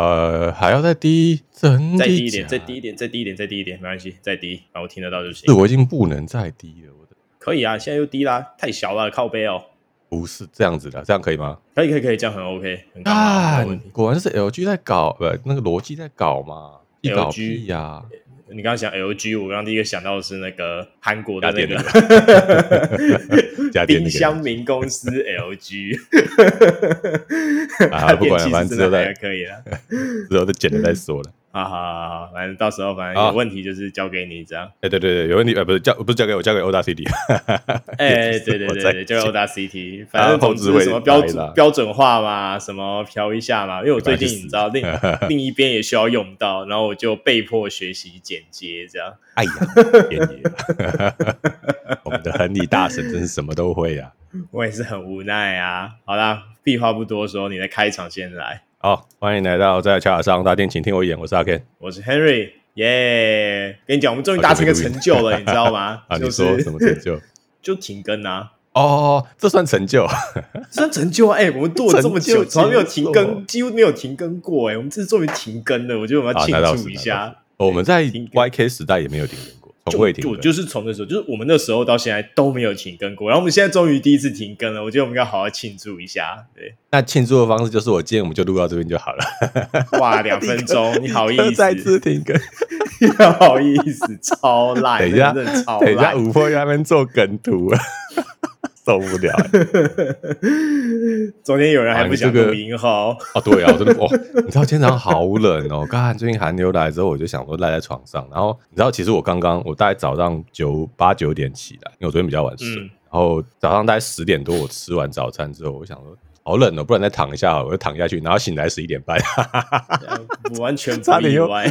呃，还要再低，真再低一点，再低一点，再低一点，再低一点，没关系，再低，然后我听得到就行。是我已经不能再低了，我的可以啊，现在又低啦，太小了，靠背哦。不是这样子的，这样可以吗？可以，可以，可以，这样很 OK，很高。啊，果然是 LG 在搞，不，那个逻辑在搞嘛，LG 呀。你刚刚讲 LG，我刚刚第一个想到的是那个韩国的那个冰箱名公司 LG。啊，不管了，反正之后再可以了，之后再剪了再说了。好好好好，反正到时候反正有问题就是交给你这样。哎，对对对，有问题呃，不是交不是交给我，交给 Audacity。哎，对对对对，交给 Audacity。反正总之什么标准标准化嘛，什么调一下嘛。因为我最近你知道另 另一边也需要用到，然后我就被迫学习剪接这样。哎呀，我们的亨利大神真是什么都会啊！我也是很无奈啊。好啦，废话不多说，你的开场先来。好，欢迎来到在桥上大电，请听我演，我是阿 Ken，我是 Henry，耶！跟你讲，我们终于达成一个成就了，你知道吗？啊，你说什么成就？就停更啊！哦，这算成就？这算成就啊！哎，我们做了这么久，从来没有停更，几乎没有停更过。哎，我们这次终于停更了，我觉得我们要庆祝一下。我们在 YK 时代也没有停更。就就就是从那时候，就是我们那时候到现在都没有停更过，然后我们现在终于第一次停更了，我觉得我们要好好庆祝一下。对，那庆祝的方式就是我今天我们就录到这边就好了。哇，两分钟，你好意思再次停更？你好意思，超 烂，等一下，等一下，五波在那边做梗图。受不了！昨天有人还不想录音号哦，对啊，我真的哦，你知道今天早上好冷哦。刚才最近寒流来之后，我就想说赖在床上。然后你知道，其实我刚刚我大概早上九八九点起来，因为我昨天比较晚睡。然后早上大概十点多，我吃完早餐之后，我想说好冷哦，不然再躺一下好了，我就躺下去。然后醒来十一点半，完全不意外，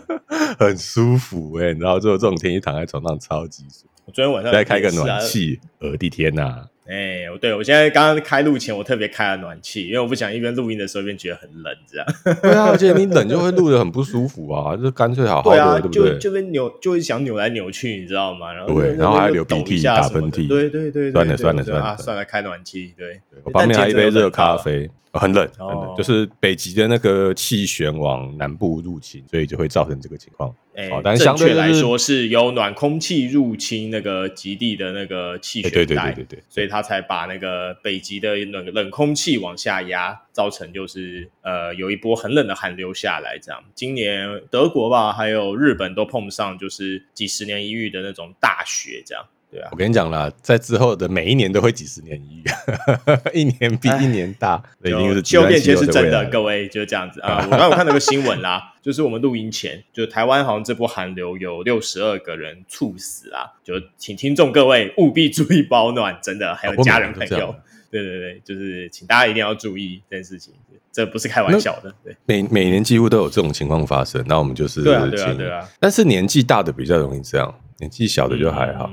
很舒服哎。然后最后这种天气躺在床上超级舒服。我昨天晚上在开个暖气，我的天呐！哎，对，我现在刚刚开录前，我特别开了暖气，因为我不想一边录音的时候一边觉得很冷，这样。对啊，而且你冷就会录得很不舒服啊，就干脆好好的，对不对？就就会扭，就会想扭来扭去，你知道吗？然后对，然后还流鼻涕、打喷嚏。对对对，算了算了算了，算了，开暖气。对，我旁边还有一杯热咖啡。很冷，很冷，就是北极的那个气旋往南部入侵，所以就会造成这个情况。哎，但相对来说是由暖空气入侵那个极地的那个气旋带，对对对对对，所以它才把那个北极的冷冷空气往下压，造成就是呃有一波很冷的寒流下来。这样，今年德国吧，还有日本都碰上就是几十年一遇的那种大雪，这样。对啊，我跟你讲啦，在之后的每一年都会几十年一遇，一年比一年大，已经是气候变迁是真的，各位就是这样子。啊。我刚刚有看到个新闻啦，就是我们录音前，就台湾好像这波寒流有六十二个人猝死啊，就请听众各位务必注意保暖，真的还有家人朋友，对对对，就是请大家一定要注意这件事情，这不是开玩笑的。对，每每年几乎都有这种情况发生，那我们就是对啊对啊对啊，但是年纪大的比较容易这样，年纪小的就还好。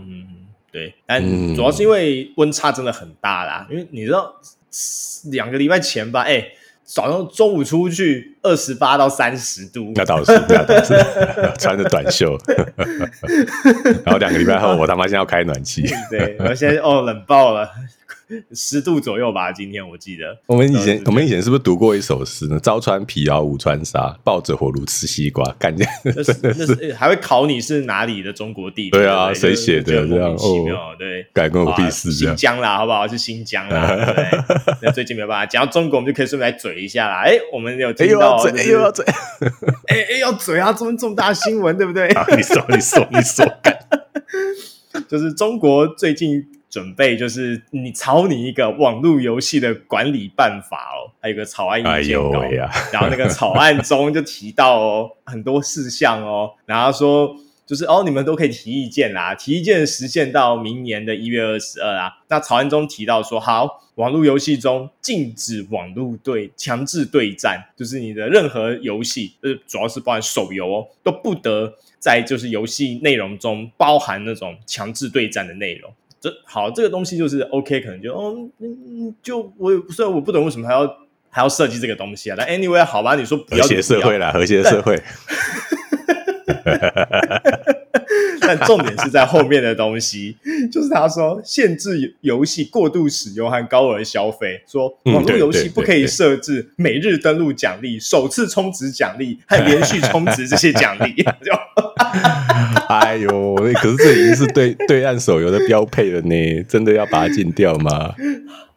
对，但主要是因为温差真的很大啦。嗯、因为你知道，两个礼拜前吧，哎、欸，早上中午出去二十八到三十度，那倒是，那倒是，穿着短袖。然后两个礼拜后，我他妈现在要开暖气。对，我现在哦，冷爆了。十度左右吧，今天我记得。我们以前我们以前是不是读过一首诗呢？朝穿皮袄午穿纱，抱着火炉吃西瓜。感觉那是那是还会考你是哪里的中国地？对啊，谁写的？这样哦，对，改跟我屁事。新疆啦，好不好？是新疆啦。那最近没有办法讲到中国，我们就可以顺便来嘴一下啦。哎，我们有听到，哎又要嘴，哎哎要嘴啊！这么重大新闻，对不对？你说，你说，你说，就是中国最近。准备就是你草拟一个网络游戏的管理办法哦，还有个草案意见稿，然后那个草案中就提到哦很多事项哦，然后说就是哦你们都可以提意见啦，提意见实现到明年的一月二十二啊。那草案中提到说，好，网络游戏中禁止网络对强制对战，就是你的任何游戏，呃，主要是包含手游哦，都不得在就是游戏内容中包含那种强制对战的内容。这好，这个东西就是 OK，可能就哦，嗯，就我虽然我不懂为什么还要还要设计这个东西啊，但 anyway 好吧，你说不要和谐社会啦，和谐社会。但重点是在后面的东西，就是他说限制游戏过度使用和高额消费，说网络游戏不可以设置每日登录奖励、首次充值奖励和连续充值这些奖励。就哎呦，可是这已经是对对岸手游的标配了呢，真的要把它禁掉吗？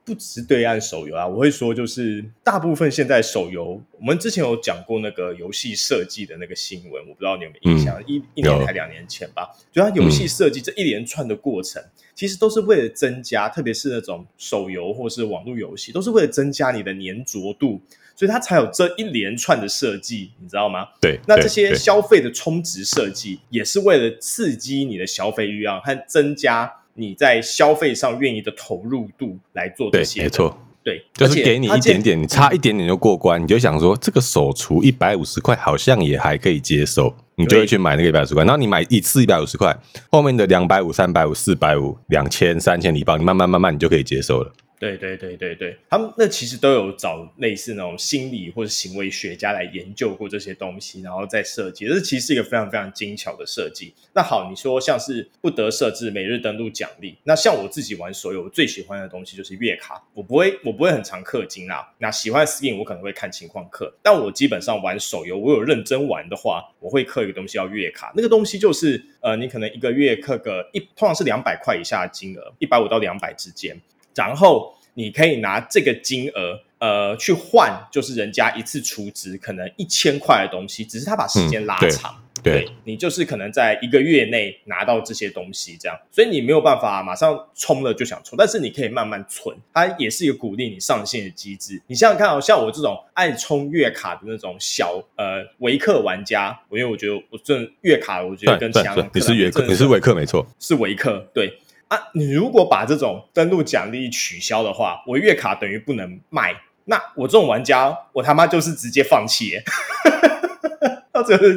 不只是对岸手游啊，我会说就是大部分现在手游，我们之前有讲过那个游戏设计的那个新闻，我不知道你有没有印象？嗯、一一年还两年前吧，就它游戏设计这一连串的过程，其实都是为了增加，特别是那种手游或是网络游戏，都是为了增加你的粘着度，所以它才有这一连串的设计，你知道吗？对，那这些消费的充值设计，也是为了刺激你的消费欲望和增加。你在消费上愿意的投入度来做这些，对，没错，对，就是给你一点点，你差一点点就过关，你就想说这个首储一百五十块好像也还可以接受，你就会去买那个一百五十块，然后你买一次一百五十块，后面的两百五、三百五、四百五、两千、三千礼包，你慢慢慢慢你就可以接受了。对对对对对，他们那其实都有找类似那种心理或者行为学家来研究过这些东西，然后再设计。这其实是一个非常非常精巧的设计。那好，你说像是不得设置每日登录奖励，那像我自己玩所有，我最喜欢的东西就是月卡。我不会，我不会很常氪金啦。那喜欢 skin，我可能会看情况氪。但我基本上玩手游，我有认真玩的话，我会氪一个东西叫月卡。那个东西就是，呃，你可能一个月氪个一，通常是两百块以下的金额，一百五到两百之间。然后你可以拿这个金额，呃，去换，就是人家一次储值可能一千块的东西，只是他把时间拉长。嗯对，对你就是可能在一个月内拿到这些东西，这样，所以你没有办法马上充了就想充，但是你可以慢慢存，它也是一个鼓励你上线的机制。你想想看哦，像我这种爱充月卡的那种小呃维克玩家，我因为我觉得我这月卡，我觉得跟其他你是维克，你是维克没错，是维克。对啊，你如果把这种登录奖励取消的话，我月卡等于不能卖，那我这种玩家，我他妈就是直接放弃 耶。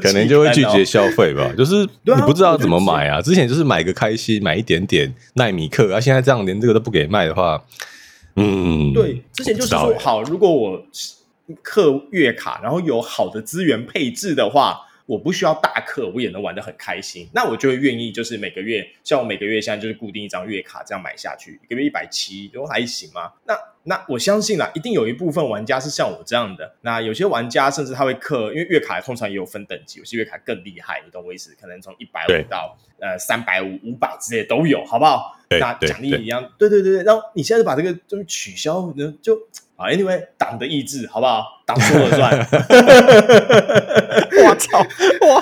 可能就会拒绝消费吧，就是你不知道怎么买啊。之前就是买个开心，买一点点奈米克啊。现在这样连这个都不给卖的话，嗯，对，之前就是说好，如果我氪月卡，然后有好的资源配置的话，我不需要大氪，我也能玩得很开心。那我就会愿意，就是每个月，像我每个月现在就是固定一张月卡这样买下去，一个月一百七，都还行吗？那。那我相信啦，一定有一部分玩家是像我这样的。那有些玩家甚至他会氪，因为月卡通常也有分等级，有些月卡更厉害，你懂我意思？可能从一百五到呃三百五、五百之类都有，好不好？那奖励一样，对对对对。然后你现在把这个就是取消，就啊，anyway，党的意志，好不好？党说了算。我操！我！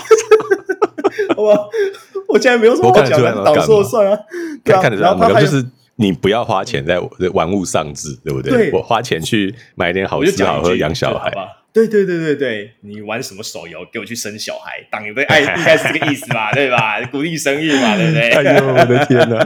好吧，我现在没有什么好讲的，党说了算啊。看看得出来，然后就是。你不要花钱在玩物丧志，对不对？对，我花钱去买点好吃好喝养小孩。对对对对对，你玩什么手游？给我去生小孩，当你的爱应该是这个意思吧？对吧？鼓励生育嘛，对不对？哎呦，我的天哪！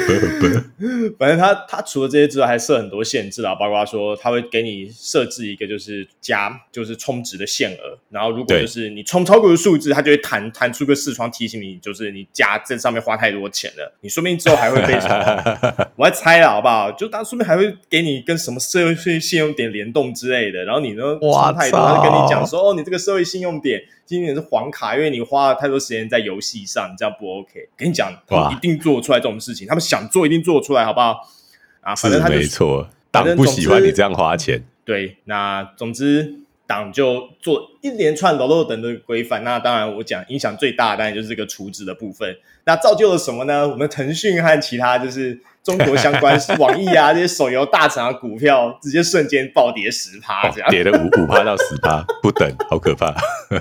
反正他他除了这些之外，还设很多限制啊，包括说他会给你设置一个就是加就是充值的限额，然后如果就是你充超过的数字，他就会弹弹出个视窗提醒你，就是你加这上面花太多钱了，你说不定之后还会被什么？我还猜了好不好？就他说不定还会给你跟什么社会信用点联动之类的，然后你呢花太多，他就跟你讲说哦，你这个社会信用点。今年是黄卡，因为你花了太多时间在游戏上，你这样不 OK。跟你讲，他们一定做出来这种事情，他们想做一定做出来，好不好？啊，反正他就没错，党不喜欢你这样花钱。对，那总之党就做一连串楼楼等的规范。那当然，我讲影响最大的当然就是这个储值的部分。那造就了什么呢？我们腾讯和其他就是。中国相关 网易啊，这些手游大厂的股票直接瞬间暴跌十趴，这样、哦、跌了五五趴到十趴不等，好可怕！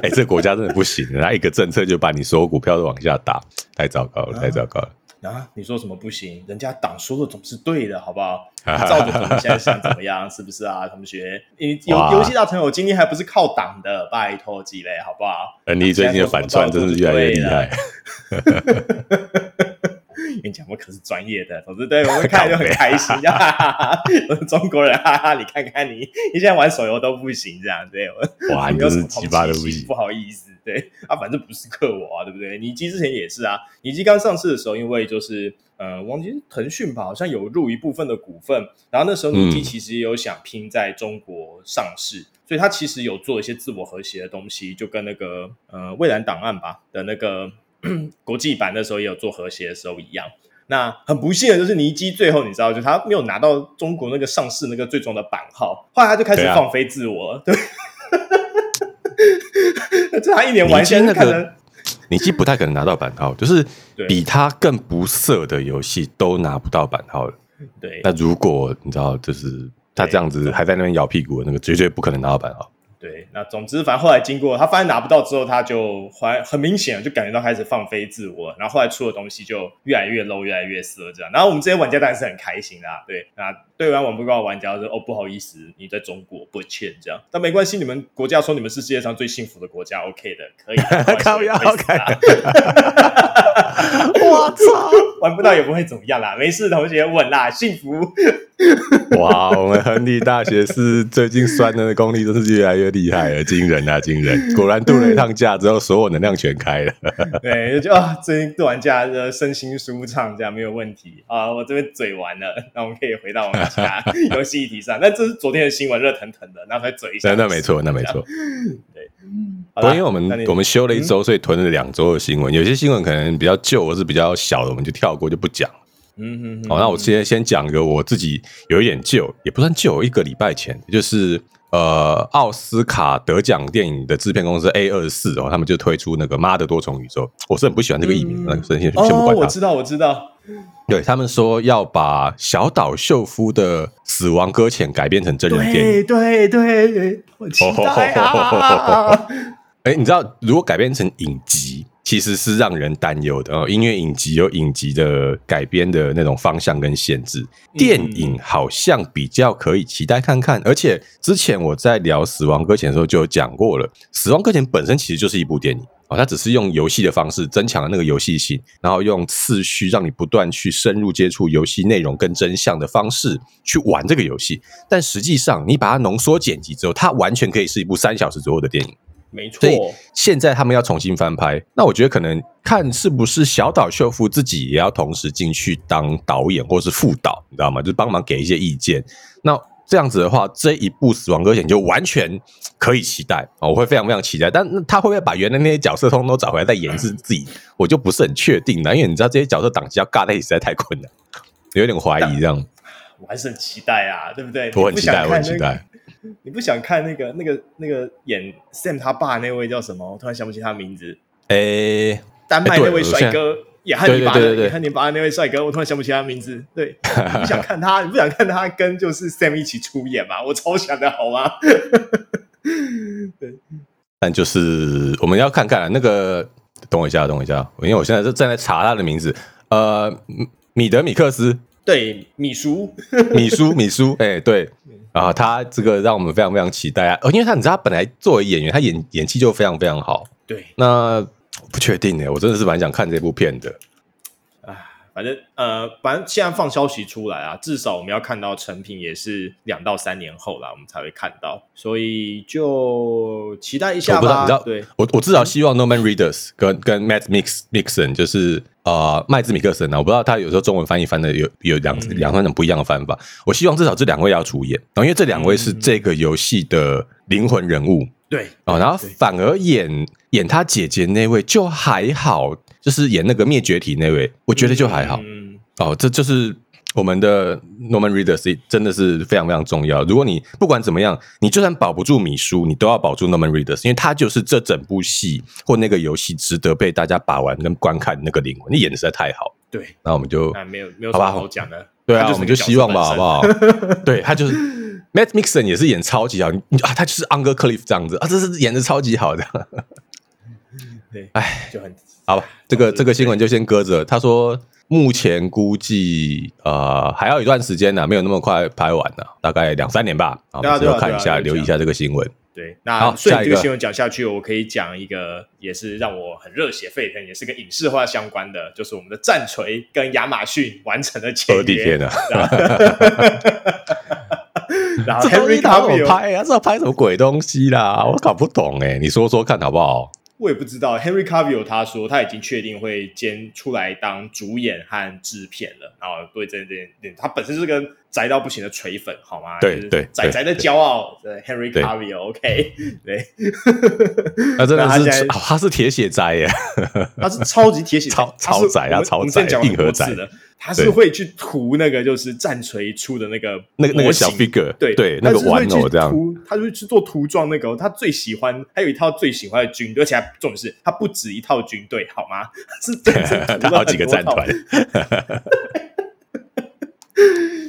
哎、欸，这个国家真的不行，他一个政策就把你所有股票都往下打，太糟糕了，太糟糕了啊！啊你说什么不行？人家党说的总是对的，好不好？照着他们现在想怎么样？是不是啊，同学？你游游戏大成我今天还不是靠党的，拜托几嘞，好不好？你最近的反串真是越来越厉害。跟你讲，我可是专业的，总之对我们看就很 开心。我是中国人，哈哈！你看看你，你现在玩手游都不行，这样对我？哇，你就是鸡巴都不行，不好意思，对 啊，反正不是克我啊，对不对？尼基之前也是啊，尼基刚上市的时候，因为就是呃，忘记腾讯吧，好像有入一部分的股份，然后那时候尼基其实也有想拼在中国上市。嗯所以他其实有做一些自我和谐的东西，就跟那个呃蔚蓝档案吧的那个 国际版那时候也有做和谐的时候一样。那很不幸的就是尼基最后你知道，就他没有拿到中国那个上市那个最终的版号，后来他就开始放飞自我了。对，啊、对 这他一年完全可能。你机不太可能拿到版号，就是比他更不色的游戏都拿不到版号了。对，那如果你知道，就是他这样子还在那边摇屁股那个，绝对不可能拿到版号。对，那总之，反正后来经过他发现拿不到之后，他就还很明显就感觉到开始放飞自我，然后后来出的东西就越来越 low，越来越色这样。然后我们这些玩家当然是很开心的，对，那对玩网不高的玩家说哦，不好意思，你在中国不欠这样，但没关系，你们国家说你们是世界上最幸福的国家，OK 的，可以，靠腰，OK。我操，玩不到也不会怎么样啦，没事，同学稳啦，幸福。哇，我们亨利大学是最近酸的功力真是越来越厉害了，惊人啊，惊人！果然度了一趟假之后，所有能量全开了。对，就啊，最近度完假，的身心舒畅，这样没有问题啊。我这边嘴完了，那我们可以回到我们家 游戏议题上。那这是昨天的新闻，热腾腾的，然后再嘴一下。那没错，那没错。对，不过因为我们我们休了一周，所以囤了两周的新闻。有些新闻可能比较旧，或是比较小的，我们就跳过，就不讲。嗯哼，好，那我先先讲个我自己有一点旧，也不算旧，一个礼拜前，就是呃奥斯卡得奖电影的制片公司 A 二十四哦，他们就推出那个《妈的多重宇宙》，我是很不喜欢这个译名，那个先先不管它。哦，我知道，我知道，对他们说要把小岛秀夫的《死亡搁浅》改编成真人电影，对对对，我期待啊！哎，你知道如果改编成影集？其实是让人担忧的哦，音乐影集有影集的改编的那种方向跟限制，电影好像比较可以期待看看。而且之前我在聊《死亡搁浅》的时候就有讲过了，《死亡搁浅》本身其实就是一部电影哦，它只是用游戏的方式增强了那个游戏性，然后用次序让你不断去深入接触游戏内容跟真相的方式去玩这个游戏。但实际上，你把它浓缩剪辑之后，它完全可以是一部三小时左右的电影。没错，所以现在他们要重新翻拍，那我觉得可能看是不是小岛秀夫自己也要同时进去当导演或是副导，你知道吗？就是帮忙给一些意见。那这样子的话，这一部《死亡搁浅》就完全可以期待啊！我会非常非常期待。但他会不会把原来那些角色通通都找回来再演一次自己？我就不是很确定了，因为你知道这些角色档期要尬在一起实在太困难，有点怀疑这样。我还是很期待啊，对不对？我很期待，我很期待。你不想看那个、那个、那个演 Sam 他爸那位叫什么？我突然想不起他名字。诶、欸，丹麦那位帅哥也汉尼拔汉尼拔的那位帅哥，我突然想不起他名字。对，你不想看他？你不想看他跟就是 Sam 一起出演吗？我超想的，好吗？对，但就是我们要看看那个，等我一下，等我一下，因为我现在是正在查他的名字。呃，米德米克斯。对，米叔，米叔，米叔，哎、欸，对啊，他这个让我们非常非常期待啊，因为他你知道，他本来作为演员，他演演技就非常非常好。对，那不确定呢，我真的是蛮想看这部片的。反正呃，反正现在放消息出来啊，至少我们要看到成品也是两到三年后啦，我们才会看到，所以就期待一下吧。我不知道，你知道，对，我我至少希望 Norman Reedus 跟跟 Matt Mix Mixon 就是呃麦兹米克森啊，我不知道他有时候中文翻译翻的有有两两三种不一样的翻法。我希望至少这两位要出演，然后因为这两位是这个游戏的灵魂人物，对哦，然后反而演演他姐姐那位就还好。就是演那个灭绝体那位，我觉得就还好。嗯、哦，这就是我们的 Norman Reedus 真的是非常非常重要。如果你不管怎么样，你就算保不住米叔，你都要保住 Norman Reedus，因为他就是这整部戏或那个游戏值得被大家把玩跟观看那个灵魂。你演的实在太好。对，那我们就没有没有什么好讲的。对啊，我们就希望吧，好不好？对他就是 Matt Mixon 也是演超级好，啊，他就是 Unger Cliff 这样子啊，这是演的超级好的。对，哎，就很。好吧，这个这个新闻就先搁着。他说目前估计呃还要一段时间呢，没有那么快拍完呢，大概两三年吧。好，我们就看一下，留意一下这个新闻。对，那顺着这个新闻讲下去，我可以讲一个也是让我很热血沸腾，也是跟影视化相关的，就是我们的战锤跟亚马逊完成了签约。我的天哪！然后 Henry 他怎么拍啊？这要拍什么鬼东西啦？我搞不懂哎，你说说看好不好？我也不知道，Henry Cavill 他说他已经确定会兼出来当主演和制片了。然后对这点点，他本身是个宅到不行的锤粉，好吗？对对，宅宅的骄傲对，Henry Cavill，OK，对。那真的是他是铁血宅耶，他是超级铁血 超超宅啊，超宅硬核宅的。他是会去涂那个，就是战锤出的那个那个那个小 figure，对对，那个玩偶这样。他就会去做涂装，那个他最喜欢，还有一套最喜欢的军队，而且还重点是，他不止一套军队，好吗？是真的，他好几个战团。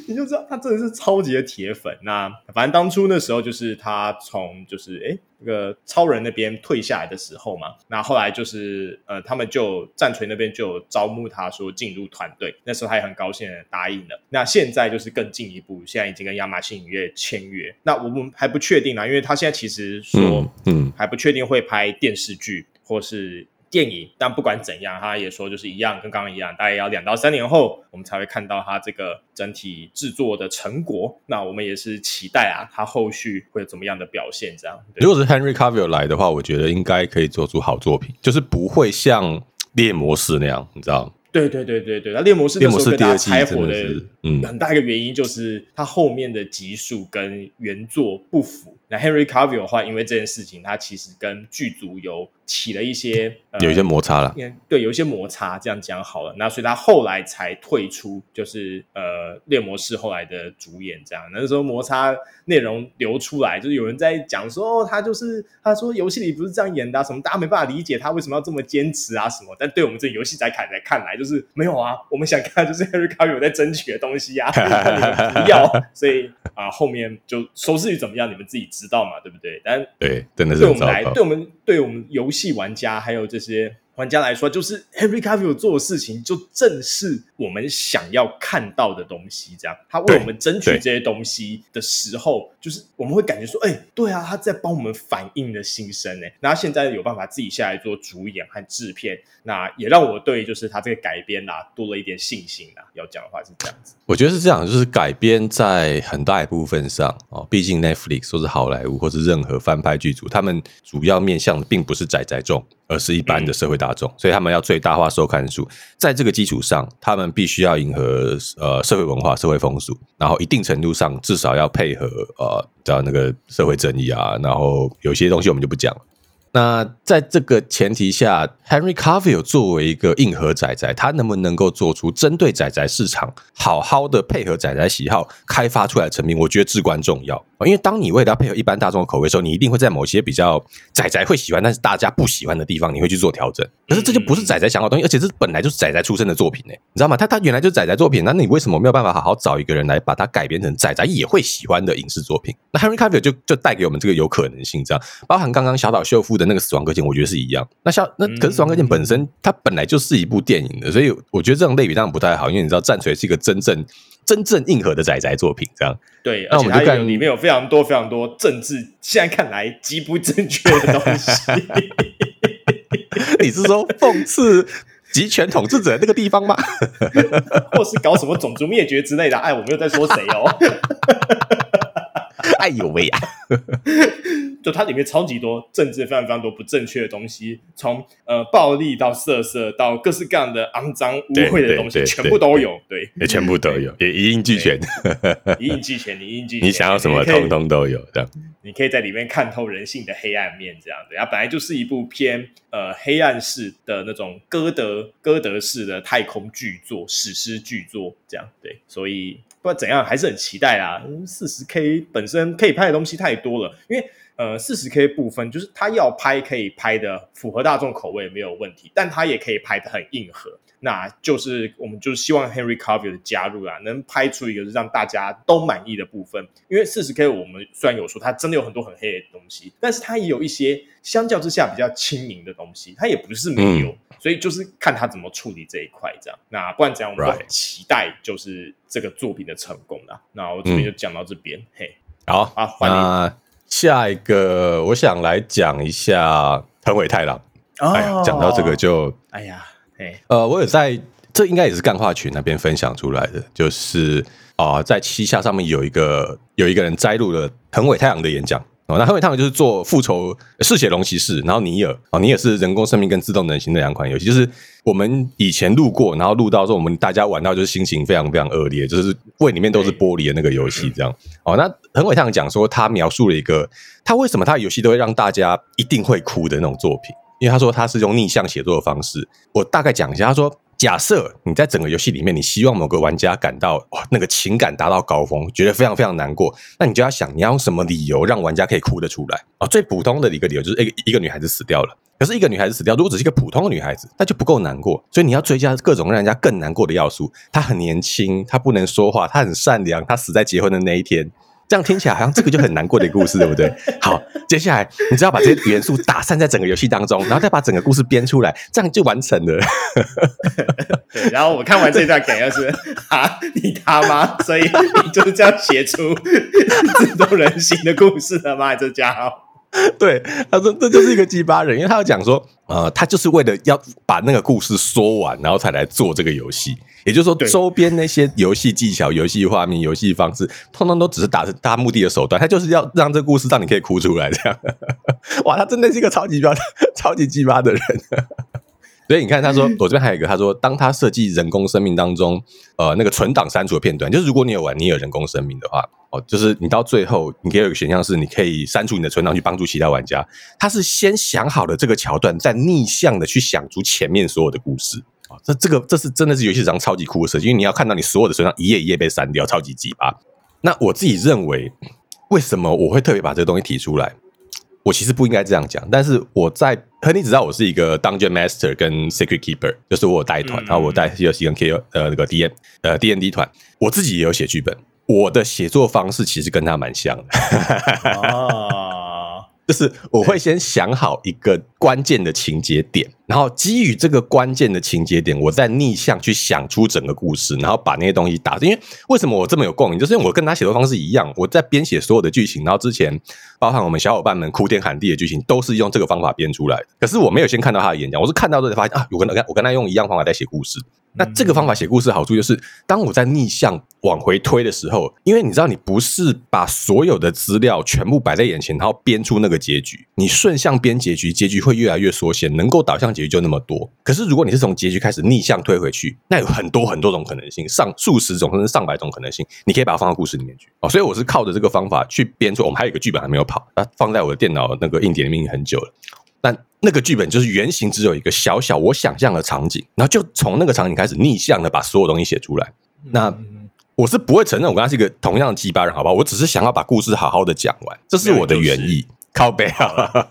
你就知道他真的是超级的铁粉。那反正当初那时候就是他从就是哎那个超人那边退下来的时候嘛，那后来就是呃他们就战锤那边就招募他说进入团队，那时候他也很高兴的答应了。那现在就是更进一步，现在已经跟亚马逊影业签约。那我们还不确定啦，因为他现在其实说嗯，嗯还不确定会拍电视剧或是。电影，但不管怎样，他也说就是一样，跟刚刚一样，大概要两到三年后，我们才会看到他这个整体制作的成果。那我们也是期待啊，他后续会有怎么样的表现？这样，如果是 Henry Cavill 来的话，我觉得应该可以做出好作品，就是不会像猎魔士那样，你知道。对对对对对，那猎魔士那时候跟他拆伙的，嗯，很大一个原因就是他后面的集数跟原作不符。那 Henry Cavill 的话，因为这件事情，他其实跟剧组有起了一些有一些摩擦了，对，有一些摩擦，这样讲好了。那所以他后来才退出，就是呃猎魔士后来的主演这样。那时候摩擦内容流出来，就是有人在讲说，哦，他就是他说游戏里不是这样演的啊，什么大家没办法理解他为什么要这么坚持啊什么。但对我们这游戏宅看来看来，就是没有啊，我们想看就是 Henry Cavill 在争取的东西啊，不要。所以啊，呃，后面就收视率怎么样，你们自己知道嘛，对不对？但对，真的是对我们来，对我们，对我们游戏玩家还有这些。玩家来说，就是 Henry Cavill 做的事情，就正是我们想要看到的东西。这样，他为我们争取这些东西的时候，就是我们会感觉说，哎、欸，对啊，他在帮我们反映的心声。哎，那他现在有办法自己下来做主演和制片，那也让我对就是他这个改编啊多了一点信心啊。要讲的话是这样子，我觉得是这样，就是改编在很大一部分上哦，毕竟 Netflix 或是好莱坞或是任何翻拍剧组，他们主要面向的并不是宅宅众。而是一般的社会大众，所以他们要最大化收看数，在这个基础上，他们必须要迎合呃社会文化、社会风俗，然后一定程度上至少要配合呃叫那个社会正义啊，然后有些东西我们就不讲了。那在这个前提下，Henry Cavill 作为一个硬核仔仔，他能不能够做出针对仔仔市场，好好的配合仔仔喜好开发出来的成品，我觉得至关重要。因为当你为了要配合一般大众的口味的时候，你一定会在某些比较仔仔会喜欢，但是大家不喜欢的地方，你会去做调整。可是这就不是仔仔想要的东西，而且这本来就是仔仔出身的作品呢，你知道吗？他他原来就是仔仔作品，那你为什么没有办法好好找一个人来把它改编成仔仔也会喜欢的影视作品？那 Henry Cavill 就就带给我们这个有可能性，这样包含刚刚小岛秀夫的那个《死亡搁浅》，我觉得是一样。那像那可是《死亡搁浅》本身它本来就是一部电影的，所以我觉得这种类比当然不太好，因为你知道《战锤》是一个真正。真正硬核的宅宅作品，这样对，而且它里面有非常多非常多政治，现在看来极不正确的东西。你是说讽刺集权统治者那个地方吗？或是搞什么种族灭绝之类的？哎，我没有在说谁哦。哎呦喂呀！就它里面超级多政治非常非常多不正确的东西，从呃暴力到色色到各式各样的肮脏污秽的东西，全部都有。对，也全部都有，也一应俱全，一应俱全，你一应俱全。你想要什么，通通都有。这样，你可以在里面看透人性的黑暗面。这样子，它本来就是一部偏呃黑暗式的那种歌德歌德式的太空巨作、史诗巨作。这样对，所以。不管怎样，还是很期待啦。四十 K 本身可以拍的东西太多了，因为呃，四十 K 部分就是他要拍可以拍的符合大众口味没有问题，但他也可以拍的很硬核。那就是我们就希望 Henry Cavill 的加入啊，能拍出一个让大家都满意的部分。因为四十 K 我们虽然有说它真的有很多很黑的东西，但是它也有一些相较之下比较轻盈的东西，它也不是没有。嗯、所以就是看他怎么处理这一块，这样。那不管怎样，我们都很期待就是这个作品的成功啦。那我这边就讲到这边，嗯、嘿，好啊，欢迎下一个，我想来讲一下藤尾太郎。哦、哎呀，讲到这个就，哎呀。呃，我有在，这应该也是干话群那边分享出来的，就是啊、呃，在七下上面有一个有一个人摘录了藤尾太阳的演讲，哦，那横尾太阳就是做复仇嗜血龙骑士，然后尼尔。哦，尼尔是人工生命跟自动人形的两款游戏，就是我们以前录过，然后录到说我们大家玩到就是心情非常非常恶劣，就是胃里面都是玻璃的那个游戏这样。哦，那很伟太郎讲说他描述了一个他为什么他的游戏都会让大家一定会哭的那种作品，因为他说他是用逆向写作的方式，我大概讲一下，他说。假设你在整个游戏里面，你希望某个玩家感到，那个情感达到高峰，觉得非常非常难过，那你就要想你要用什么理由让玩家可以哭得出来啊？最普通的一个理由就是一个一个女孩子死掉了，可是一个女孩子死掉，如果只是一个普通的女孩子，那就不够难过，所以你要追加各种让人家更难过的要素。她很年轻，她不能说话，她很善良，她死在结婚的那一天。这样听起来好像这个就很难过的一个故事，对不对？好，接下来你只要把这些元素打散在整个游戏当中，然后再把整个故事编出来，这样就完成了。对，然后我看完这段感觉是 啊，你他妈，所以你就是这样写出自动人形的故事的吗？这家伙。对，他说这就是一个鸡巴人，因为他要讲说，呃，他就是为了要把那个故事说完，然后才来做这个游戏。也就是说，周边那些游戏技巧、游戏画面、游戏方式，通通都只是达成他目的的手段。他就是要让这个故事让你可以哭出来，这样。哇，他真的是一个超级标、超级鸡巴的人。所以你看，他说 我这边还有一个，他说当他设计人工生命当中，呃，那个存档删除的片段，就是如果你有玩你有人工生命的话，哦，就是你到最后，你可以有一个选项是，你可以删除你的存档去帮助其他玩家。他是先想好了这个桥段，再逆向的去想出前面所有的故事。啊，这这个这是真的是游戏上超级酷的设计，因为你要看到你所有的存档一页一页被删掉，超级鸡巴。那我自己认为，为什么我会特别把这个东西提出来？我其实不应该这样讲，但是我在和你知道我是一个 Dungeon Master 跟 Secret Keeper，就是我有带团，然后我带 C O C 跟 K 呃那个 D N 呃 D N D 团，我自己也有写剧本，我的写作方式其实跟他蛮像的。哦。就是我会先想好一个关键的情节点，然后基于这个关键的情节点，我再逆向去想出整个故事，然后把那些东西打。因为为什么我这么有共鸣，就是因为我跟他写作方式一样，我在编写所有的剧情，然后之前包含我们小伙伴们哭天喊地的剧情，都是用这个方法编出来的。可是我没有先看到他的演讲，我是看到之后才发现啊，我跟他我跟他用一样方法在写故事。那这个方法写故事的好处就是，当我在逆向往回推的时候，因为你知道，你不是把所有的资料全部摆在眼前，然后编出那个结局，你顺向编结局，结局会越来越缩限，能够导向结局就那么多。可是如果你是从结局开始逆向推回去，那有很多很多种可能性，上数十种甚至上百种可能性，你可以把它放到故事里面去。哦，所以我是靠着这个方法去编出。我们还有一个剧本还没有跑，那放在我的电脑那个硬碟里面很久了。但那个剧本就是原型，只有一个小小我想象的场景，然后就从那个场景开始逆向的把所有东西写出来。那我是不会承认我跟他是一个同样的鸡巴人，好吧？我只是想要把故事好好的讲完，这是我的原意。靠北啊！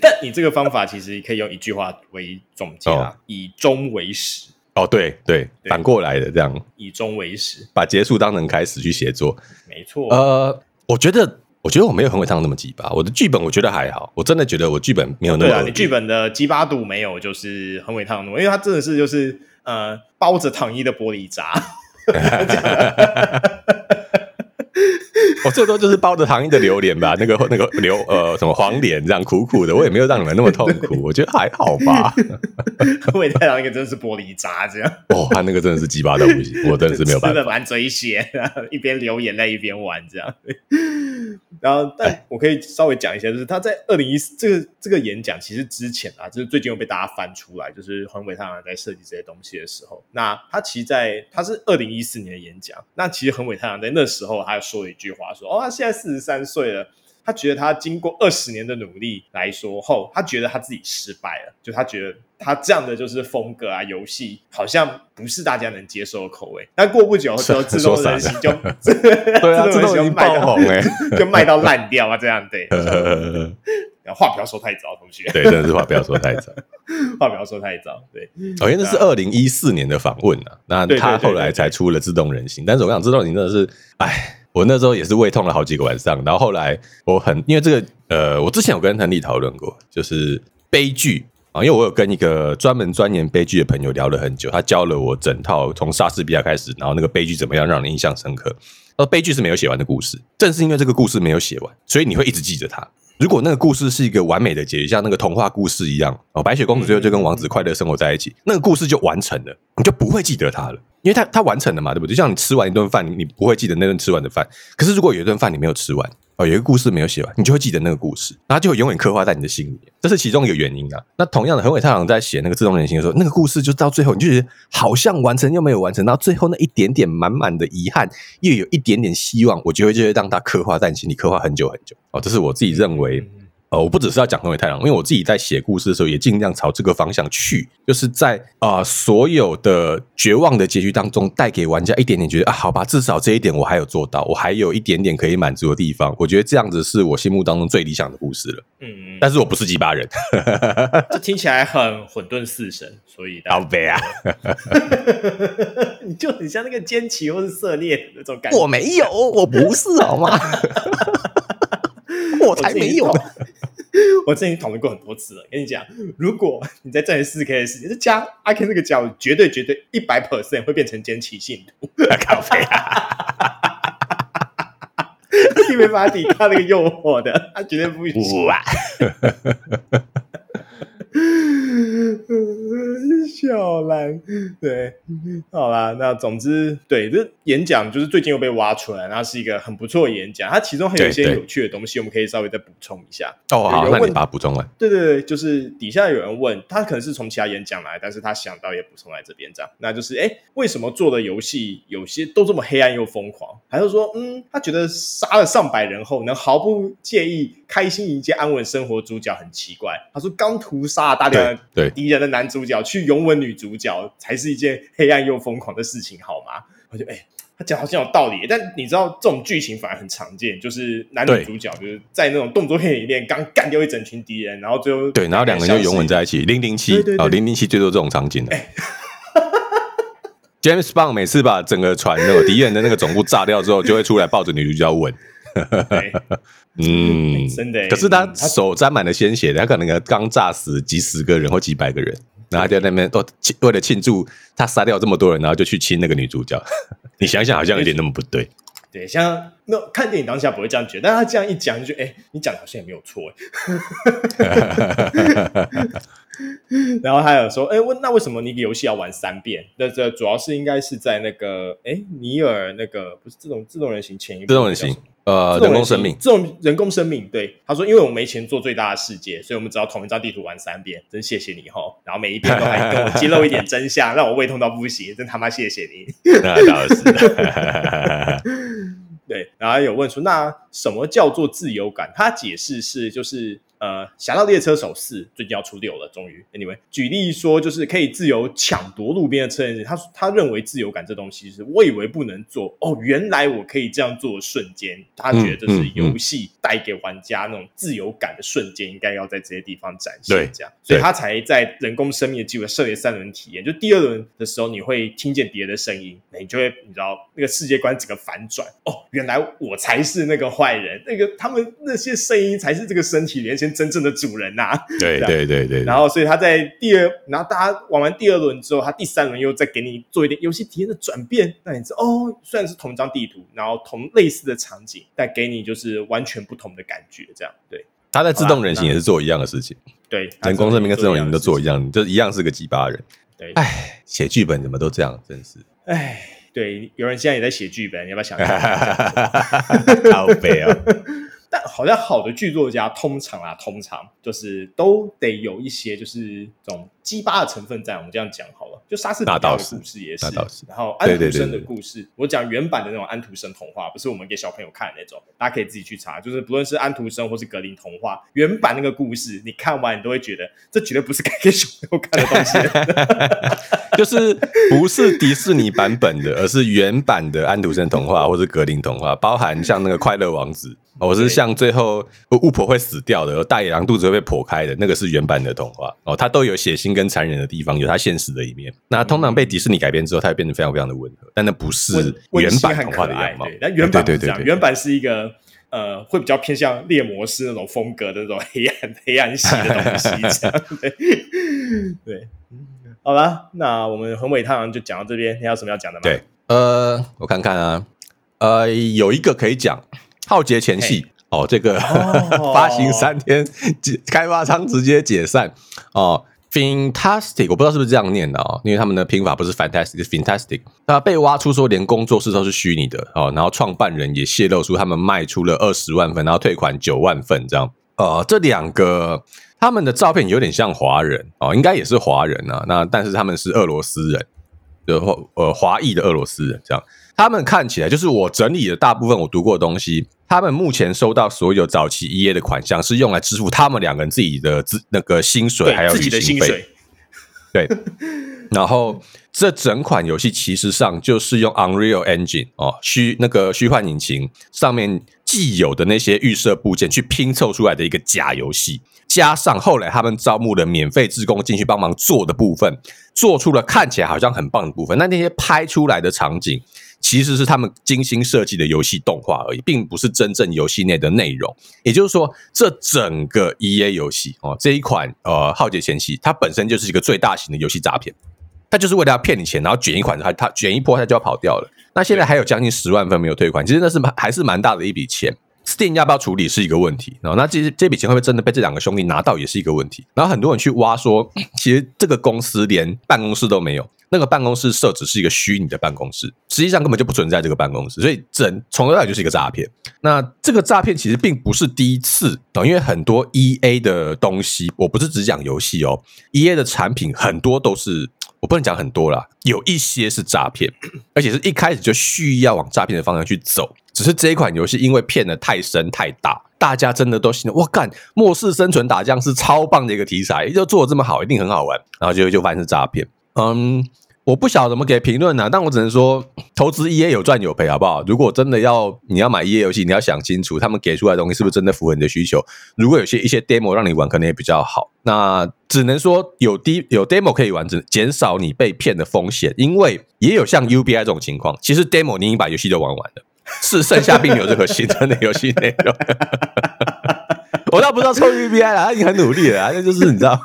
但你这个方法其实可以用一句话为总结啊：以终为始。哦，对对，反过来的这样，以终为始，把结束当成开始去写作。没错。呃，我觉得。我觉得我没有很会唱那么鸡巴，我的剧本我觉得还好，我真的觉得我剧本没有那么。对啊，你剧本的鸡巴度没有就是横尾太郎那么，因为他真的是就是呃包着糖衣的玻璃渣。我 最多就是包着糖衣的榴莲吧，那个那个榴呃什么黄莲这样苦苦的，我也没有让你们那么痛苦，我觉得还好吧。横尾太郎那个真的是玻璃渣这样，哦，他那个真的是鸡巴到不行，我真的是没有办法，满嘴血，一边流眼泪一边玩这样。然后，但我可以稍微讲一下，就是他在二零一四这个这个演讲，其实之前啊，就是最近又被大家翻出来，就是横尾太郎在设计这些东西的时候，那他其实在他是二零一四年的演讲，那其实横尾太郎在那时候他又说了一句话说，说哦，他现在四十三岁了。他觉得他经过二十年的努力来说后，他觉得他自己失败了。就他觉得他这样的就是风格啊，游戏好像不是大家能接受的口味。但过不久之后，自动人形就 对啊，自动人形爆红哎，就卖到烂掉啊，这样对。然后话不要说太早，同学。对，真的是话不要说太早，话不要说太早。对，首先这是二零一四年的访问啊，那他后来才出了自动人形。但是我想，自动人形真的是，哎。我那时候也是胃痛了好几个晚上，然后后来我很因为这个呃，我之前有跟亨利讨论过，就是悲剧啊，因为我有跟一个专门钻研悲剧的朋友聊了很久，他教了我整套从莎士比亚开始，然后那个悲剧怎么样让人印象深刻。而悲剧是没有写完的故事，正是因为这个故事没有写完，所以你会一直记着它。如果那个故事是一个完美的结局，像那个童话故事一样哦，白雪公主最后就跟王子快乐生活在一起，那个故事就完成了，你就不会记得它了。因为它它完成了嘛，对不对？就像你吃完一顿饭，你不会记得那顿吃完的饭。可是如果有一顿饭你没有吃完，有一个故事没有写完，你就会记得那个故事，然后就会永远刻画在你的心里面。这是其中一个原因啊。那同样的，横尾太郎在写那个自动人形的时候，那个故事就到最后，你就觉得好像完成又没有完成，到最后那一点点满满的遗憾，又有一点点希望，我觉得就会让它刻画在你心里，刻画很久很久。哦，这是我自己认为。呃，我不只是要讲横尾太郎，因为我自己在写故事的时候也尽量朝这个方向去，就是在啊、呃、所有的绝望的结局当中，带给玩家一点点觉得啊，好吧，至少这一点我还有做到，我还有一点点可以满足的地方。我觉得这样子是我心目当中最理想的故事了。嗯，但是我不是鸡巴人，这听起来很混沌四神，所以好悲啊！你就很像那个奸奇或是色猎那种感觉。我没有，我不是好吗？我才没有。我之前讨论过很多次了，跟你讲，如果你在战四 K 的世界，就加阿 Ken 这个角，绝对绝对一百 percent 会变成奸奇信徒，咖啡啊，你没办法抵抗那个诱惑的，他绝对不行啊。笑兰，对，好啦，那总之，对，这演讲就是最近又被挖出来，然后是一个很不错的演讲，它其中还有一些有趣的东西，我们可以稍微再补充一下。哦，好，那你把它补充完。对对对，就是底下有人问他，可能是从其他演讲来，但是他想到也补充来这边这样，那就是，哎，为什么做的游戏有些都这么黑暗又疯狂？还是说，嗯，他觉得杀了上百人后能毫不介意、开心迎接安稳生活，主角很奇怪。他说，刚屠杀了大量对敌人的男主角去拥吻女主角，才是一件黑暗又疯狂的事情，好吗？我就哎，他讲好像有道理，但你知道这种剧情反而很常见，就是男女主角就是在那种动作片里面刚干掉一整群敌人，然后最后对，然后两个人就拥吻在一起。零零七哦，零零七最多这种场景的。James Bond 每次把整个船那个敌人的那个总部炸掉之后，就会出来抱着女主角吻。嗯，真的。可是他手沾满了鲜血，他可能刚炸死几十个人或几百个人。然后他就在那边都为了庆祝他杀掉这么多人，然后就去亲那个女主角。你想想，好像有点那么不对。对，像那看电影当下不会这样觉得，但他这样一讲，就哎，你讲的好像也没有错哎。然后还有说，哎，问那为什么你游戏要玩三遍？那这主要是应该是在那个哎尼尔那个不是这种自动人形前一部自动人形。呃，人工生命，这种人工生命，对他说，因为我们没钱做最大的世界，所以我们只要同一张地图玩三遍。真谢谢你哦，然后每一遍都还跟我揭露一点真相，让我胃痛到不行，真他妈谢谢你。那倒是。对，然后有问出那什么叫做自由感？他解释是就是。呃，《侠盗猎车手四》最近要出六了，终于。Anyway，举例说，就是可以自由抢夺路边的车人。他他认为自由感这东西是，我以为不能做哦，原来我可以这样做的瞬间，他觉得这是游戏带给玩家那种自由感的瞬间，应该要在这些地方展现。对，这样，所以他才在人工生命的机会设立三轮体验。就第二轮的时候，你会听见敌人的声音，你就会你知道那个世界观整个反转。哦，原来我才是那个坏人，那个他们那些声音才是这个身体连线。真正的主人呐、啊，对对对对，然后所以他在第二，然后大家玩完第二轮之后，他第三轮又再给你做一点游戏体验的转变，那你知道哦，虽然是同一张地图，然后同类似的场景，但给你就是完全不同的感觉，这样对。他在自动人形也是做一样的事情，对，人工生命跟自动人形都做一样，就一样是个鸡巴人。对，哎，写剧本怎么都这样，真是。哎，对，有人现在也在写剧本，你要不要想一下？好悲啊！但好像好的剧作家通常啊，通常就是都得有一些就是这种鸡巴的成分在。我们这样讲好了，就莎士比亚的故事也是，是然后安徒生的故事，对对对对，我讲原版的那种安徒生童话，不是我们给小朋友看的那种，大家可以自己去查。就是不论是安徒生或是格林童话，原版那个故事，你看完你都会觉得这绝对不是该给小朋友看的东西，就是不是迪士尼版本的，而是原版的安徒生童话或是格林童话，包含像那个快乐王子。我是像最后巫婆会死掉的，大野狼肚子会被剖开的那个是原版的童话哦，它都有血腥跟残忍的地方，有它现实的一面。那通常被迪士尼改编之后，它会变得非常非常的温和，但那不是原版童话的样貌。那原版不是这样，原版是一个呃，会比较偏向猎魔师那种风格的那种黑暗黑暗系的东西。这样对，对，好了，那我们横尾太郎就讲到这边，你还有什么要讲的吗？对，呃，我看看啊，呃，有一个可以讲。浩劫前夕哦，这个 发行三天，开发商直接解散哦。Fantastic，我不知道是不是这样念的哦，因为他们的拼法不是 Fantastic，是 Fantastic。那被挖出说连工作室都是虚拟的哦，然后创办人也泄露出他们卖出了二十万份，然后退款九万份这样。呃，这两个他们的照片有点像华人哦，应该也是华人啊。那但是他们是俄罗斯人，就呃华裔的俄罗斯人这样。他们看起来就是我整理的大部分我读过的东西。他们目前收到所有早期 EA 的款项是用来支付他们两个人自己的资那个薪水，还有旅行费。自己的薪水。对。然后这整款游戏其实上就是用 Unreal Engine 哦，虚那个虚幻引擎上面既有的那些预设部件去拼凑出来的一个假游戏，加上后来他们招募的免费职工进去帮忙做的部分，做出了看起来好像很棒的部分。那那些拍出来的场景。其实是他们精心设计的游戏动画而已，并不是真正游戏内的内容。也就是说，这整个 EA 游戏哦，这一款呃《浩劫前夕》，它本身就是一个最大型的游戏诈骗，它就是为了要骗你钱，然后卷一款，它它卷一波，它就要跑掉了。那现在还有将近十万份没有退款，其实那是蛮还是蛮大的一笔钱。Steam 要不要处理是一个问题，然后那这这笔钱会不会真的被这两个兄弟拿到也是一个问题。然后很多人去挖说，其实这个公司连办公室都没有。那个办公室设置是一个虚拟的办公室，实际上根本就不存在这个办公室，所以整从头到尾就是一个诈骗。那这个诈骗其实并不是第一次，因为很多 EA 的东西，我不是只讲游戏哦，EA 的产品很多都是，我不能讲很多啦，有一些是诈骗，而且是一开始就蓄意要往诈骗的方向去走。只是这一款游戏因为骗得太深太大，大家真的都信了，哇干，末世生存打将是超棒的一个题材，就做得这么好，一定很好玩，然后就就发现是诈骗，嗯。我不晓得怎么给评论呢，但我只能说，投资 EA 有赚有赔，好不好？如果真的要你要买 EA 游戏，你要想清楚，他们给出来的东西是不是真的符合你的需求。如果有些一些 demo 让你玩，可能也比较好。那只能说有 D 有 demo 可以玩，只减少你被骗的风险。因为也有像 UBI 这种情况，其实 demo 你已经把游戏都玩完了，是剩下并没有任何新增的游戏内容。我倒不知道抽 UBI 啦，他已经很努力了，那就是你知道。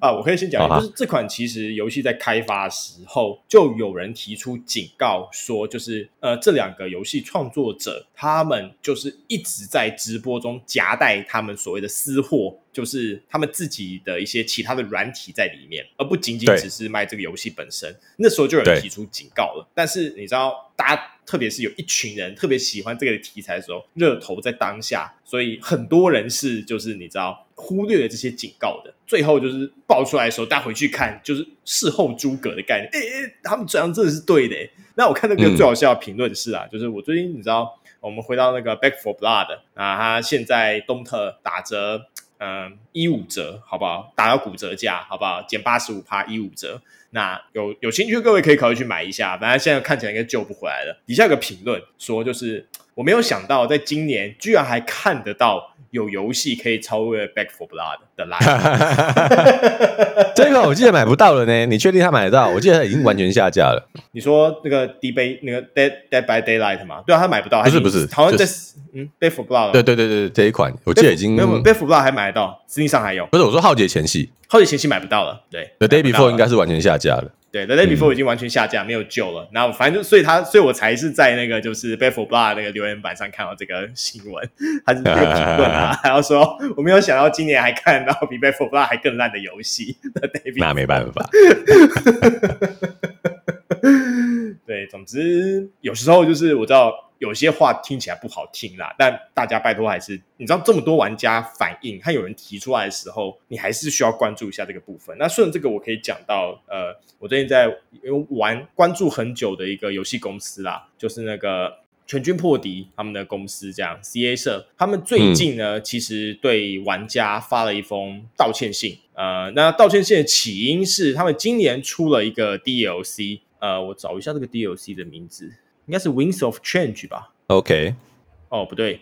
啊，我可以先讲，就是这款其实游戏在开发时候就有人提出警告说，就是呃，这两个游戏创作者他们就是一直在直播中夹带他们所谓的私货，就是他们自己的一些其他的软体在里面，而不仅仅只是卖这个游戏本身。那时候就有人提出警告了，但是你知道，大家特别是有一群人特别喜欢这个题材的时候，热头在当下，所以很多人是就是你知道。忽略了这些警告的，最后就是爆出来的时候，大家回去看，就是事后诸葛的概念。哎、欸、哎，他们这样真的是对的。那我看那个最好笑的评论是啊，嗯、就是我最近你知道，我们回到那个 Back for Blood 啊，他现在东特打折，嗯，一五折，好不好？打到骨折价，好不好？减八十五趴，一五折。那有有兴趣各位可以考虑去买一下，反正现在看起来应该救不回来了。底下有个评论说，就是我没有想到，在今年居然还看得到。有游戏可以超越《Back for Blood》的 Live，这个我记得买不到了呢。你确定他买得到？我记得他已经完全下架了。你说那个 D 杯那个 Dead Dead by Daylight 吗？对啊，他买不到。不是不是，好像在、就是、嗯，《Back 4 Blood》。对对对对，这一款我记得已经没有，《Back 4 Blood》还买得到，实际上还有。不是我说《浩劫前夕》，《浩劫前夕》买不到了。对，《The Day Before》应该是完全下架了。对，The Day Before 已经完全下架，嗯、没有救了。然后反正就，所以他，所以我才是在那个就是《Back 4 Blood》那个留言板上看到这个新闻，他是这个评论啊，然后说我没有想到今年还看到比《Back 4 Blood》还更烂的游戏。那没办法。对，总之有时候就是我知道。有些话听起来不好听啦，但大家拜托还是，你知道这么多玩家反映，还有人提出来的时候，你还是需要关注一下这个部分。那顺着这个，我可以讲到，呃，我最近在玩关注很久的一个游戏公司啦，就是那个全军破敌他们的公司，这样 CA 社，他们最近呢，嗯、其实对玩家发了一封道歉信。呃，那道歉信的起因是他们今年出了一个 DLC，呃，我找一下这个 DLC 的名字。应该是 Wings of Change 吧？OK，哦不对，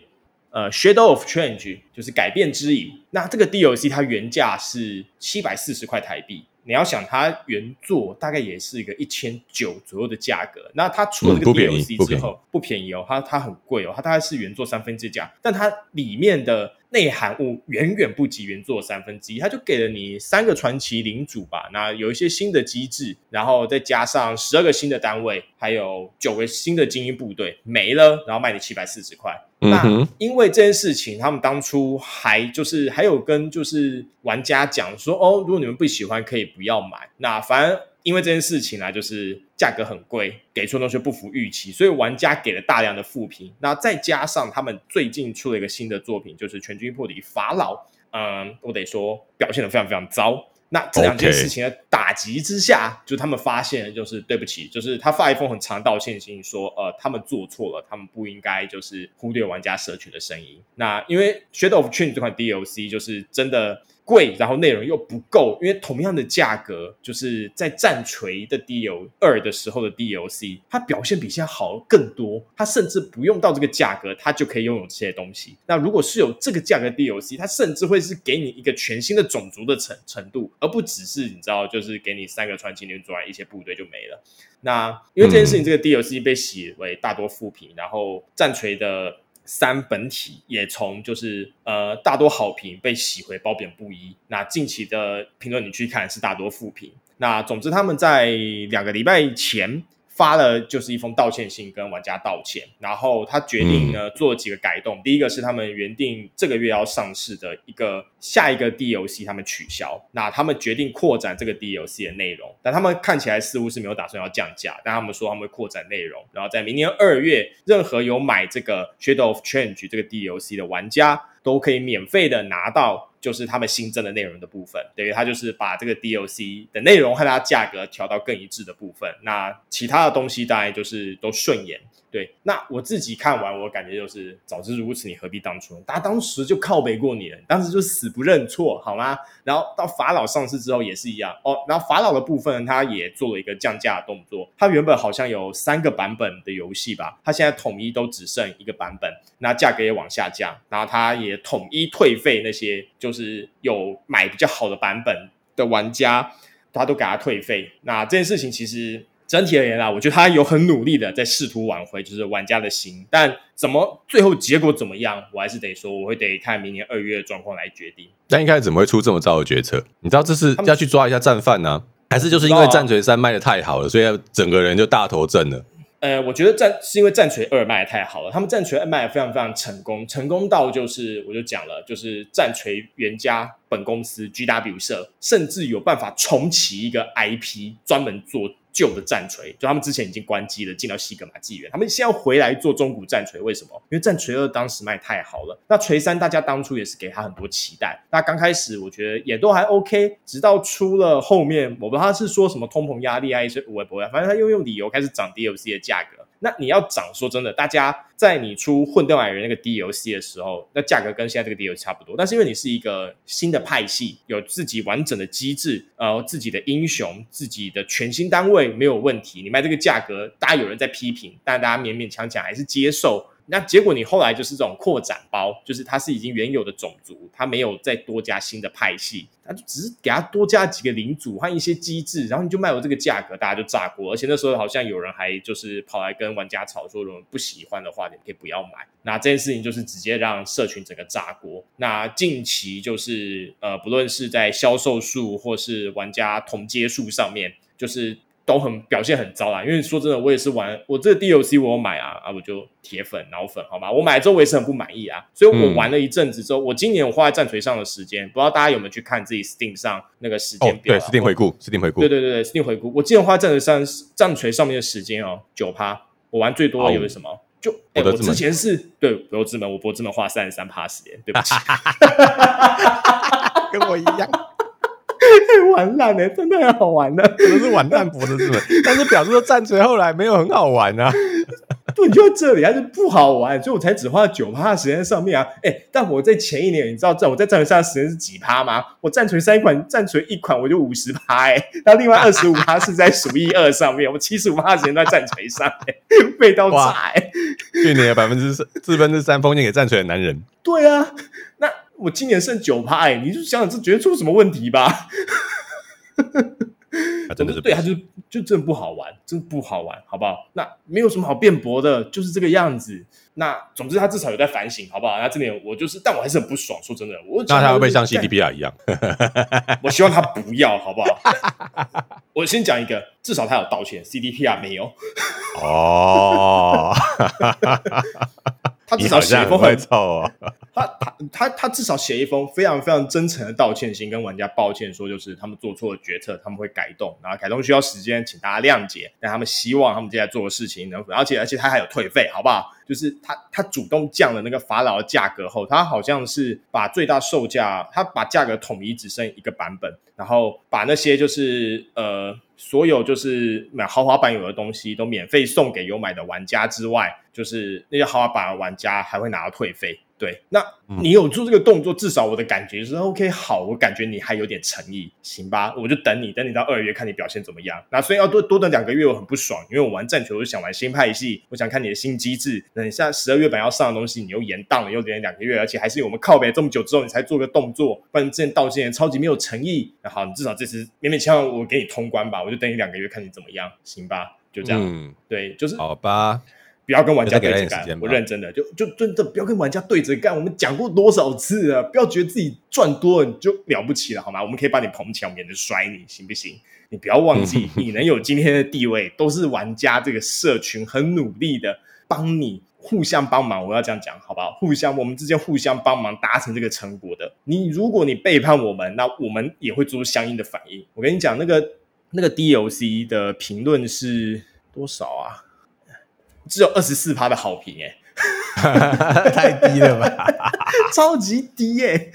呃，Shadow of Change 就是改变之影。那这个 DLC 它原价是七百四十块台币。你要想它原作大概也是一个一千九左右的价格。那它出了这个 DLC 之后，嗯、不，不便宜哦，它它很贵哦，它大概是原作三分之价。但它里面的内涵物远远不及原作三分之一，他就给了你三个传奇领主吧，那有一些新的机制，然后再加上十二个新的单位，还有九个新的精英部队没了，然后卖你七百四十块。那因为这件事情，他们当初还就是还有跟就是玩家讲说，哦，如果你们不喜欢，可以不要买。那反正因为这件事情呢，就是价格很贵，给出的东西不符预期，所以玩家给了大量的负评。那再加上他们最近出了一个新的作品，就是全军破敌法老，嗯，我得说表现得非常非常糟。那这两件事情的打击之下就他们发现，就是对不起，就是他发一封很长道歉信，说，呃，他们做错了，他们不应该就是忽略玩家社群的声音。那因为 Shadow of Twin 这款 DLC 就是真的。贵，然后内容又不够，因为同样的价格，就是在战锤的 DLC 二的时候的 DLC，它表现比现在好更多。它甚至不用到这个价格，它就可以拥有这些东西。那如果是有这个价格的 DLC，它甚至会是给你一个全新的种族的程程度，而不只是你知道，就是给你三个传奇女主一些部队就没了。那因为这件事情，这个 DLC 被洗为大多负评，然后战锤的。三本体也从就是呃大多好评被洗回褒贬不一。那近期的评论你去看是大多负评。那总之他们在两个礼拜前。发了就是一封道歉信跟玩家道歉，然后他决定呢做了几个改动。嗯、第一个是他们原定这个月要上市的一个下一个 DLC，他们取消。那他们决定扩展这个 DLC 的内容，但他们看起来似乎是没有打算要降价，但他们说他们会扩展内容，然后在明年二月，任何有买这个 Shadow of Change 这个 DLC 的玩家都可以免费的拿到。就是他们新增的内容的部分，等于他就是把这个 DOC 的内容和它价格调到更一致的部分。那其他的东西大概就是都顺延。对，那我自己看完，我感觉就是早知如此，你何必当初呢？他当时就靠背过你了，当时就死不认错，好吗？然后到法老上市之后也是一样哦。然后法老的部分，他也做了一个降价的动作。他原本好像有三个版本的游戏吧，他现在统一都只剩一个版本，那价格也往下降。然后他也统一退费那些就是有买比较好的版本的玩家，他都给他退费。那这件事情其实。整体而言啦，我觉得他有很努力的在试图挽回，就是玩家的心。但怎么最后结果怎么样，我还是得说，我会得看明年二月的状况来决定。但一开始怎么会出这么糟的决策？你知道这是要去抓一下战犯呢、啊，还是就是因为战锤三卖的太好了，所以整个人就大头阵了？呃，我觉得战是因为战锤二卖的太好了，他们战锤二卖的非常非常成功，成功到就是我就讲了，就是战锤原家本公司 GW 社甚至有办法重启一个 IP，专门做。旧的战锤，就他们之前已经关机了，进到西格玛纪元，他们现在回来做中古战锤，为什么？因为战锤二当时卖太好了，那锤三大家当初也是给他很多期待，那刚开始我觉得也都还 OK，直到出了后面，我不知道他是说什么通膨压力啊，一些微博啊，反正他又用理由开始涨 DLC 的价格。那你要涨，说真的，大家在你出混沌矮人那个 DLC 的时候，那价格跟现在这个 DLC 差不多。但是因为你是一个新的派系，有自己完整的机制，呃，自己的英雄，自己的全新单位没有问题，你卖这个价格，大家有人在批评，但大家勉勉强强还是接受。那结果你后来就是这种扩展包，就是它是已经原有的种族，它没有再多加新的派系，它就只是给它多加几个领主和一些机制，然后你就卖我这个价格，大家就炸锅。而且那时候好像有人还就是跑来跟玩家吵说，如果不喜欢的话，你可以不要买。那这件事情就是直接让社群整个炸锅。那近期就是呃，不论是在销售数或是玩家同接数上面，就是。都很表现很糟啦，因为说真的，我也是玩我这个 DLC 我有买啊啊，我就铁粉脑粉好吧，我买了之后我也是很不满意啊，所以我玩了一阵子之后，嗯、我今年我花在战锤上的时间，不知道大家有没有去看自己 Steam 上那个时间表？哦、对，Steam 回顾，Steam 回顾，对对对对，Steam 回顾，我今年花在战锤上战锤上面的时间哦，九趴，我玩最多的有什么？哦、就哎，我之前是对博德之门，我博德之门花三十三趴时间，对不起，跟我一样。玩烂了，真的很好玩的，可能是玩烂博的是吗？但是表示说战锤后来没有很好玩啊。对，就在这里，还是不好玩，所以我才只花了九趴的时间在上面啊。哎，但我在前一年，你知道在我在战锤上的时间是几趴吗？我战锤三款，战锤一款我就五十趴，哎，那另外二十五趴是在鼠一二上面，我七十五趴的时间在战锤上，哎，被刀炸，哎，去年的百分之四四分之三封建给战锤的男人。对啊，那我今年剩九趴，哎，你就想想这绝对出什么问题吧。他 真的是对，他就就真的不好玩，真的不好玩，好不好？那没有什么好辩驳的，就是这个样子。那总之他至少有在反省，好不好？那这点我就是，但我还是很不爽。说真的，我那他会不会像 CDPR 一样？我希望他不要，好不好？我先讲一个，至少他有道歉，CDPR 没有。哦，他至少写一封很臭啊。他他他他至少写一封非常非常真诚的道歉信，跟玩家抱歉说，就是他们做错了决策，他们会改动，然后改动需要时间，请大家谅解。但他们希望他们接下来做的事情能，而且而且他还有退费，好不好？就是他他主动降了那个法老的价格后，他好像是把最大售价，他把价格统一只剩一个版本，然后把那些就是呃所有就是买豪华版有的东西都免费送给有买的玩家之外，就是那些豪华版的玩家还会拿到退费。对，那你有做这个动作，嗯、至少我的感觉是 OK。好，我感觉你还有点诚意，行吧？我就等你，等你到二月看你表现怎么样。那所以要多多等两个月，我很不爽，因为我玩战球，我就想玩新派系，我想看你的新机制。等下十二月版要上的东西，你又延档了，又延两个月，而且还是我们靠北这么久之后，你才做个动作，不然之前道歉超级没有诚意。那好，你至少这次勉勉强强我给你通关吧，我就等你两个月看你怎么样，行吧？就这样，嗯、对，就是好吧。不要跟玩家对着干，我认真的，就就真的不要跟玩家对着干。我们讲过多少次了？不要觉得自己赚多了你就了不起了，好吗？我们可以把你捧起来，免得摔你，行不行？你不要忘记，你能有今天的地位，都是玩家这个社群很努力的帮你互相帮忙。我要这样讲，好不好？互相，我们之间互相帮忙达成这个成果的。你如果你背叛我们，那我们也会做出相应的反应。我跟你讲，那个那个 DOC 的评论是多少啊？只有二十四趴的好评，哎，太低了吧，超级低耶，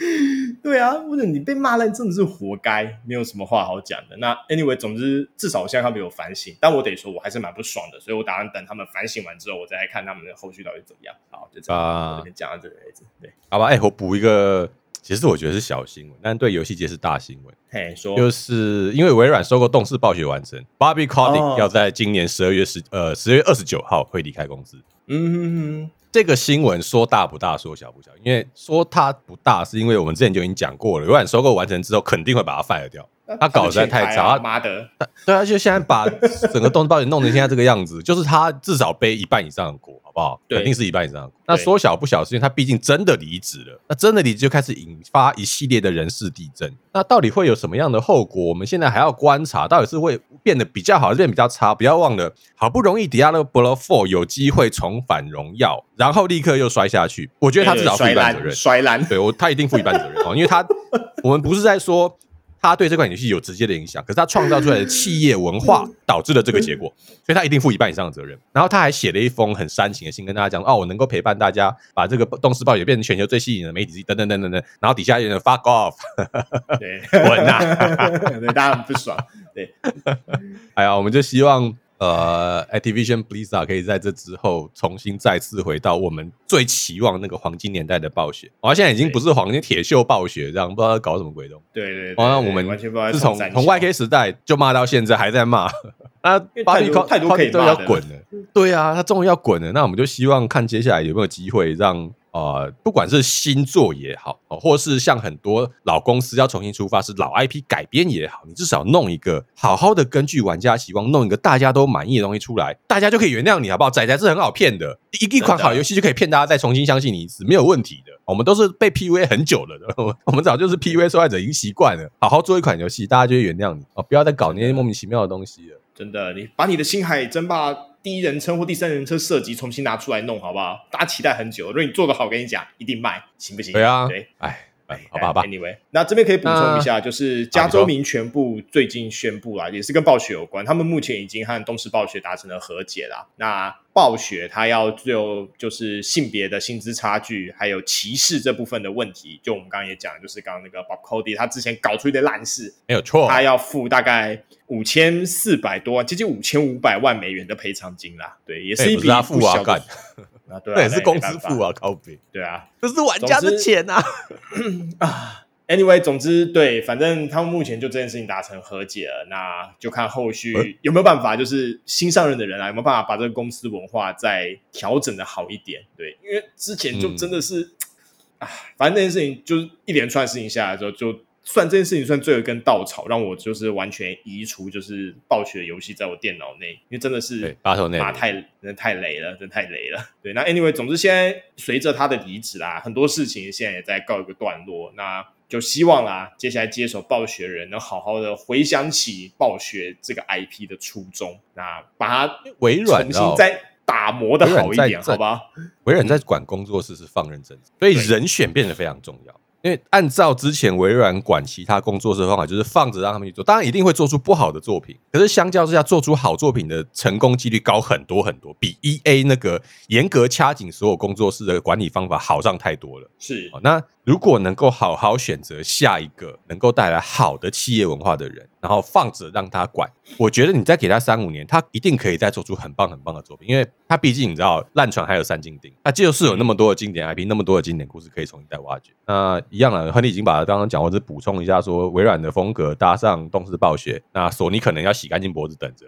对啊，或者你被骂烂真的是活该，没有什么话好讲的。那 anyway，总之至少我现在他们有反省，但我得说，我还是蛮不爽的，所以我打算等他们反省完之后，我再来看他们的后续到底怎么样。好，就这样，啊、我这边讲到这个位置，对，好吧，哎、欸，我补一个。其实我觉得是小新闻，但对游戏界是大新闻。嘿，说就是因为微软收购动视暴雪完成，Bobby Kotick 要在今年十二月十呃十月二十九号会离开公司。嗯哼哼，这个新闻说大不大，说小不小。因为说它不大，是因为我们之前就已经讲过了，微软收购完成之后，肯定会把它 fire 掉。他搞得实在太差，妈的！对啊，就现在把整个动视暴雪弄成现在这个样子，就是他至少背一半以上的锅，好不好？肯定是一半以上的锅。那说小不小，是因为他毕竟真的离职了。那真的离职就开始引发一系列的人事地震。那到底会有什么样的后果？我们现在还要观察，到底是会变得比较好，还是变得比较差？不要忘了，好不容易 Diablo IV 有机会重返荣耀，然后立刻又摔下去。我觉得他至少负一半责任，摔烂。对我，他一定负一半责任哦，因为他我们不是在说。他对这款游戏有直接的影响，可是他创造出来的企业文化导致了这个结果，所以他一定负一半以上的责任。然后他还写了一封很煽情的信，跟大家讲：“哦，我能够陪伴大家，把这个动视暴也变成全球最吸引的媒体之一，等等等等等。”然后底下有人 fuck off，对，滚呐，对，大家很不爽。对，哎呀，我们就希望。呃，Activision Blizzard 可以在这之后重新再次回到我们最期望那个黄金年代的暴雪。哦，现在已经不是黄金铁锈暴雪这样，不知道搞什么鬼东西。对对，哦，那我们自从从 YK 时代就骂到现在还在骂，那太多太多可以要滚了。对啊，他终于要滚了。那我们就希望看接下来有没有机会让。呃，不管是新作也好，或是像很多老公司要重新出发，是老 IP 改编也好，你至少弄一个好好的根据玩家期望，弄一个大家都满意的东西出来，大家就可以原谅你，好不好？仔仔是很好骗的，一一款好游戏就可以骗大家再重新相信你一次，没有问题的。我们都是被 PUA 很久了的，我们早就是 PUA 受害者，已经习惯了。好好做一款游戏，大家就会原谅你哦，不要再搞那些莫名其妙的东西了。真的，你把你的星海争霸第一人称或第三人称设计重新拿出来弄，好不好？大家期待很久，如果你做的好，我跟你讲，一定卖，行不行？对啊，对，哎。好吧，好吧，Anyway，那这边可以补充一下，就是加州民权部最近宣布了，也是跟暴雪有关，他们目前已经和东视暴雪达成了和解了。那暴雪他要就就是性别的薪资差距，还有歧视这部分的问题，就我们刚刚也讲，就是刚刚那个 Bob Cody 他之前搞出一堆烂事，没有错，他要付大概五千四百多万，接近五千五百万美元的赔偿金啦。对，也是一笔不小的。啊，对也是公司付啊，靠北。对啊，这是玩家的钱呐。啊，Anyway，总之对，反正他们目前就这件事情达成和解了，那就看后续有没有办法，就是新上任的人啊，有没有办法把这个公司文化再调整的好一点？对，因为之前就真的是、嗯、啊，反正这件事情就是一连串事情下来之后，就算这件事情算最后一根稻草，让我就是完全移除就是暴雪的游戏在我电脑内，因为真的是八头内马太真的太雷了，真的太雷了。对，那 anyway，总之现在随着他的离职啦，很多事情现在也在告一个段落。那就希望啦，接下来接手暴雪的人能好好的回想起暴雪这个 IP 的初衷，那把它微软重新再打磨的好一点，好吧？微软在管工作室是放任政治，所以人选变得非常重要。因为按照之前微软管其他工作室的方法，就是放着让他们去做，当然一定会做出不好的作品。可是相较之下，做出好作品的成功几率高很多很多，比 EA 那个严格掐紧所有工作室的管理方法好上太多了。是，那如果能够好好选择下一个能够带来好的企业文化的人，然后放着让他管，我觉得你再给他三五年，他一定可以再做出很棒很棒的作品，因为他毕竟你知道烂船还有三斤钉，他就是有那么多的经典 IP，那么多的经典故事可以重新再挖掘。那一样了，亨利已经把他刚刚讲，我只补充一下说，微软的风格搭上动视暴雪，那索尼可能要洗干净脖子等着。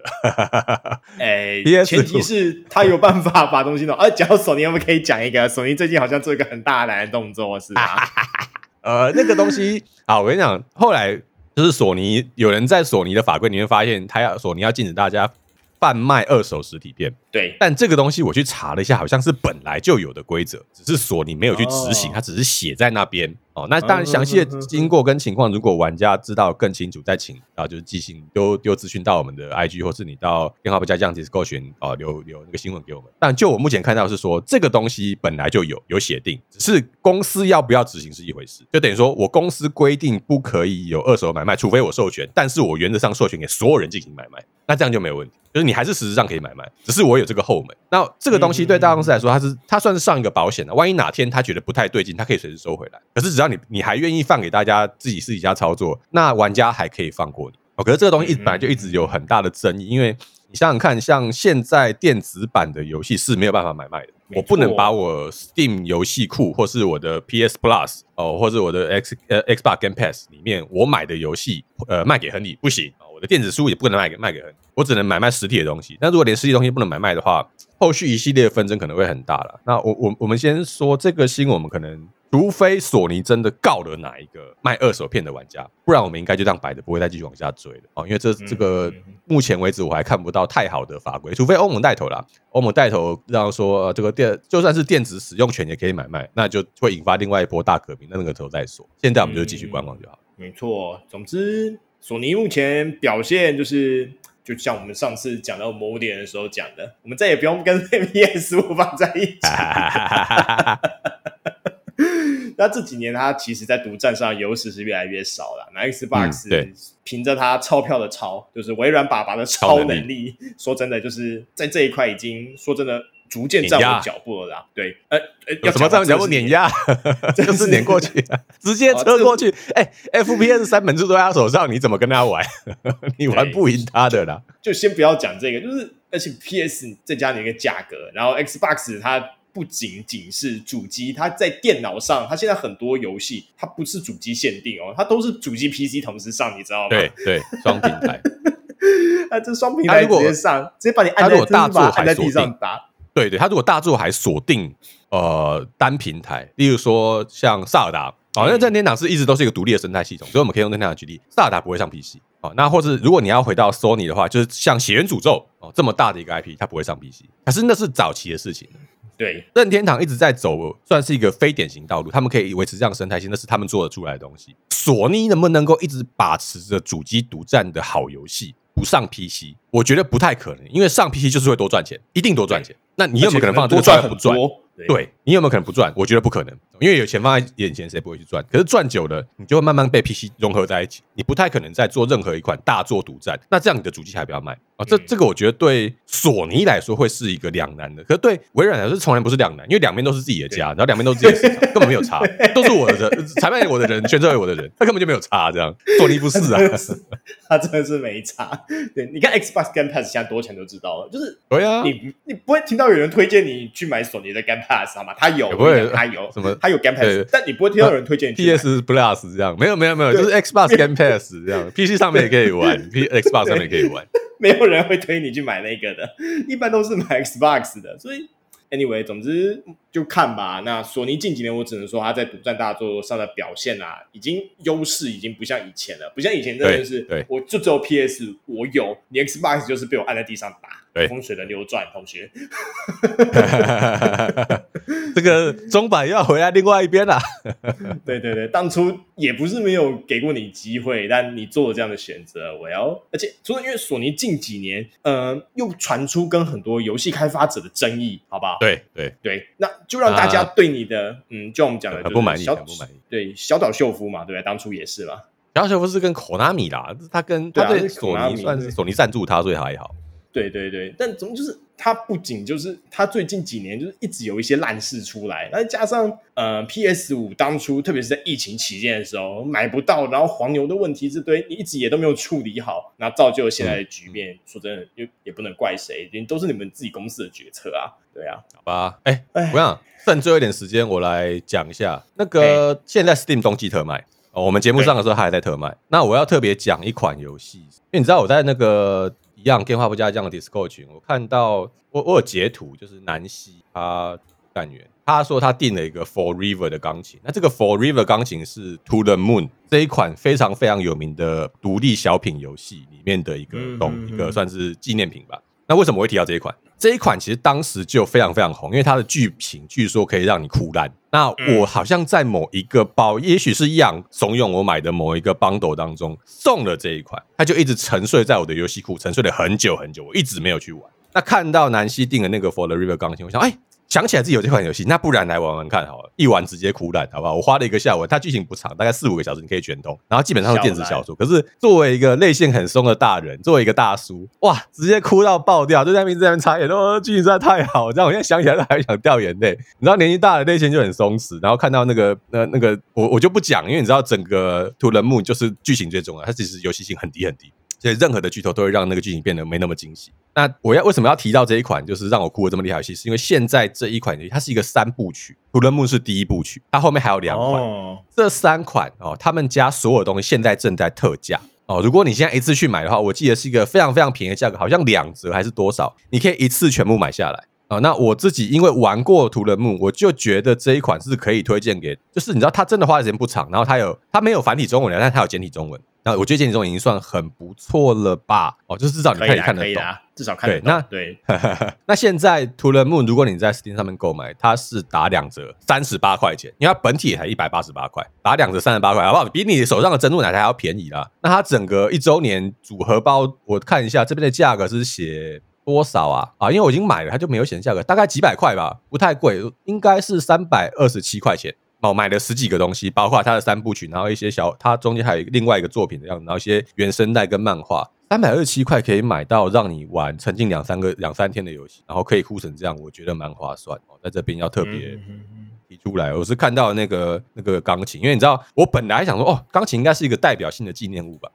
哎、欸，前提是他有办法把东西弄。哎、啊，讲到索尼，我们可以讲一个，索尼最近好像做一个很大胆的动作，是吧？哈 呃，那个东西啊，我跟你讲，后来就是索尼有人在索尼的法规里面发现，他要索尼要禁止大家贩卖二手实体店。对，但这个东西我去查了一下，好像是本来就有的规则，只是索尼没有去执行，它只是写在那边。哦，那当然详细的经过跟情况，如果玩家知道更清楚，再请啊，就是寄信丢丢资讯到我们的 IG，或是你到电话不加酱 Discord 群啊，留留那个新闻给我们。但就我目前看到是说，这个东西本来就有有写定，只是公司要不要执行是一回事。就等于说我公司规定不可以有二手买卖，除非我授权，但是我原则上授权给所有人进行买卖，那这样就没有问题。就是你还是实质上可以买卖，只是我有这个后门。那这个东西对大公司来说，它是它算是上一个保险的。万一哪天他觉得不太对劲，他可以随时收回来。可是只要你你还愿意放给大家自己私底下操作，那玩家还可以放过你。哦，可是这个东西一本来就一直有很大的争议，因为你想想看，像现在电子版的游戏是没有办法买卖的。我不能把我 Steam 游戏库或是我的 PS Plus 哦，或是我的 X 呃 Xbox Game Pass 里面我买的游戏呃卖给亨利，不行。我的电子书也不可能卖给卖给人，我只能买卖实体的东西。那如果连实体东西不能买卖的话，后续一系列的纷争可能会很大了。那我我我们先说这个新闻，我们可能除非索尼真的告了哪一个卖二手片的玩家，不然我们应该就这样摆着，不会再继续往下追了哦。因为这这个目前为止我还看不到太好的法规，除非欧盟带头啦，欧盟带头让说这个电就算是电子使用权也可以买卖，那就会引发另外一波大革命。那那个时候再说，现在我们就继续观望就好。没错，总之。索尼目前表现就是，就像我们上次讲到某点的时候讲的，我们再也不用跟 PS 五放在一起。那这几年，它其实在独占上优势是越来越少了。那 Xbox 凭着他钞票的钞，就是微软爸爸的超能力，说真的，就是在这一块已经说真的。逐渐站稳脚步了啦，对，呃，要怎么站稳脚步？碾压，就是碾 过去，直接车过去。哎，FPS 三本柱都在他手上，你怎么跟他玩？你玩不赢他的啦。就先不要讲这个，就是而且 PS 再加你一个价格，然后 Xbox 它不仅仅是主机，它在电脑上，它现在很多游戏它不是主机限定哦，它都是主机 PC 同时上，你知道吗？对对，双平台。啊，这双平台直接上，直接把你按在大作按在地上打。对对，他如果大作还锁定呃单平台，例如说像萨尔达，好像任天堂是一直都是一个独立的生态系统，所以我们可以用任天堂举例，萨尔达不会上 PC 哦。那或是如果你要回到 Sony 的话，就是像血源诅咒哦这么大的一个 IP，它不会上 PC，可是那是早期的事情。对，任天堂一直在走，算是一个非典型道路，他们可以维持这样的生态系，那是他们做得出来的东西。索尼能不能够一直把持着主机独占的好游戏不上 PC？我觉得不太可能，因为上 PC 就是会多赚钱，一定多赚钱。那你有没有可能放多赚不赚？对，你有没有可能不赚？我觉得不可能，因为有钱放在眼前，谁不会去赚？可是赚久了，你就会慢慢被 PC 融合在一起，你不太可能再做任何一款大作独占。那这样你的主机还不要卖这这个我觉得对索尼来说会是一个两难的，可是对微软来说从来不是两难，因为两边都是自己的家，然后两边都是自己的市场，根本没有差，都是我的人，才卖给我的人，宣传给我的人，他根本就没有差。这样索尼不是啊，他真的是没差。对，你看 Xbox Game Pass 现在多钱都知道了，就是对啊，你你不会听到有人推荐你去买索尼的 Game Pass 好吗？他有，不会，他有什么？他有 Game Pass，但你不会听到有人推荐你 PS Plus 这样，没有没有没有，就是 Xbox Game Pass 这样，PC 上面也可以玩，P Xbox 上面也可以玩，没有人会推你去买那个的，一般都是买 Xbox 的，所以 anyway，总之就看吧。那索尼近几年，我只能说它在独占大作上的表现啊，已经优势已经不像以前了，不像以前真的是，我就只有 PS，我有，你 Xbox 就是被我按在地上打。对，风水轮流转，同学，这个钟摆又要回来另外一边 了。对对对，当初也不是没有给过你机会，但你做了这样的选择，我要，而且除了因为索尼近几年，呃，又传出跟很多游戏开发者的争议，好不好？对对对，那就让大家对你的，啊、嗯，就我们讲的，很不满意，很不满意。对，小岛秀夫嘛，对不对？当初也是嘛，小岛秀夫是跟 Konami 啦，他跟他对索尼算是索尼赞助他，所以还好。对对对，但怎么就是他不仅就是他最近几年就是一直有一些烂事出来，那加上呃 PS 五当初特别是在疫情期间的时候买不到，然后黄牛的问题这堆你一直也都没有处理好，那造就了现在的局面。嗯、说真的，又也不能怪谁，都是你们自己公司的决策啊。对啊，好吧，哎哎，我想剩最后一点时间，我来讲一下那个现在 Steam 冬季特卖哦，我们节目上的时候还在特卖。那我要特别讲一款游戏，因为你知道我在那个。一样电话不加这样的 Discord 群，我看到我我有截图，就是南希他干员，他说他订了一个 For River 的钢琴，那这个 For River 钢琴是 To the Moon 这一款非常非常有名的独立小品游戏里面的一个东、嗯、一个算是纪念品吧。那为什么我会提到这一款？这一款其实当时就非常非常红，因为它的剧情据说可以让你哭烂。那我好像在某一个包，也许是一样怂恿我买的某一个 bundle 当中送了这一款，它就一直沉睡在我的游戏库，沉睡了很久很久，我一直没有去玩。那看到南希订的那个 For the River 钢琴，我想，哎。想起来自己有这款游戏，那不然来玩玩看好了，一玩直接哭烂，好不好？我花了一个下午，它剧情不长，大概四五个小时，你可以全通，然后基本上是电子小说。可是作为一个泪腺很松的大人，作为一个大叔，哇，直接哭到爆掉，就在那边在那边擦眼，哦剧情实在太好，这样我现在想起来都还想掉眼泪。你知道年纪大了泪腺就很松弛，然后看到那个 那那个我我就不讲，因为你知道整个 To the Moon 就是剧情最重要，它其实游戏性很低很低。所以任何的剧透都会让那个剧情变得没那么惊喜。那我要为什么要提到这一款，就是让我哭得这么厉害游戏，是因为现在这一款游戏它是一个三部曲，《To the Moon》是第一部曲，它后面还有两款，哦、这三款哦，他们家所有东西现在正在特价哦。如果你现在一次去买的话，我记得是一个非常非常便宜的价格，好像两折还是多少，你可以一次全部买下来哦。那我自己因为玩过《To the Moon》，我就觉得这一款是可以推荐给，就是你知道它真的花的时间不长，然后它有它没有繁体中文的，但它有简体中文。那我觉得简体中已经算很不错了吧？哦，就是至少你可以看得懂，至少看得懂。那对，那现在 To the Moon，如果你在 Steam 上面购买，它是打两折，三十八块钱，因为它本体也才一百八十八块，打两折三十八块，好不好？比你手上的珍珠奶茶还要便宜啦。那它整个一周年组合包，我看一下这边的价格是写多少啊？啊，因为我已经买了，它就没有显示价格，大概几百块吧，不太贵，应该是三百二十七块钱。哦，买了十几个东西，包括它的三部曲，然后一些小，它中间还有另外一个作品的样子，然后一些原声带跟漫画，三百二十七块可以买到让你玩沉浸两三个两三天的游戏，然后可以哭成这样，我觉得蛮划算哦。在这边要特别提出来，我是看到那个那个钢琴，因为你知道，我本来想说，哦，钢琴应该是一个代表性的纪念物吧，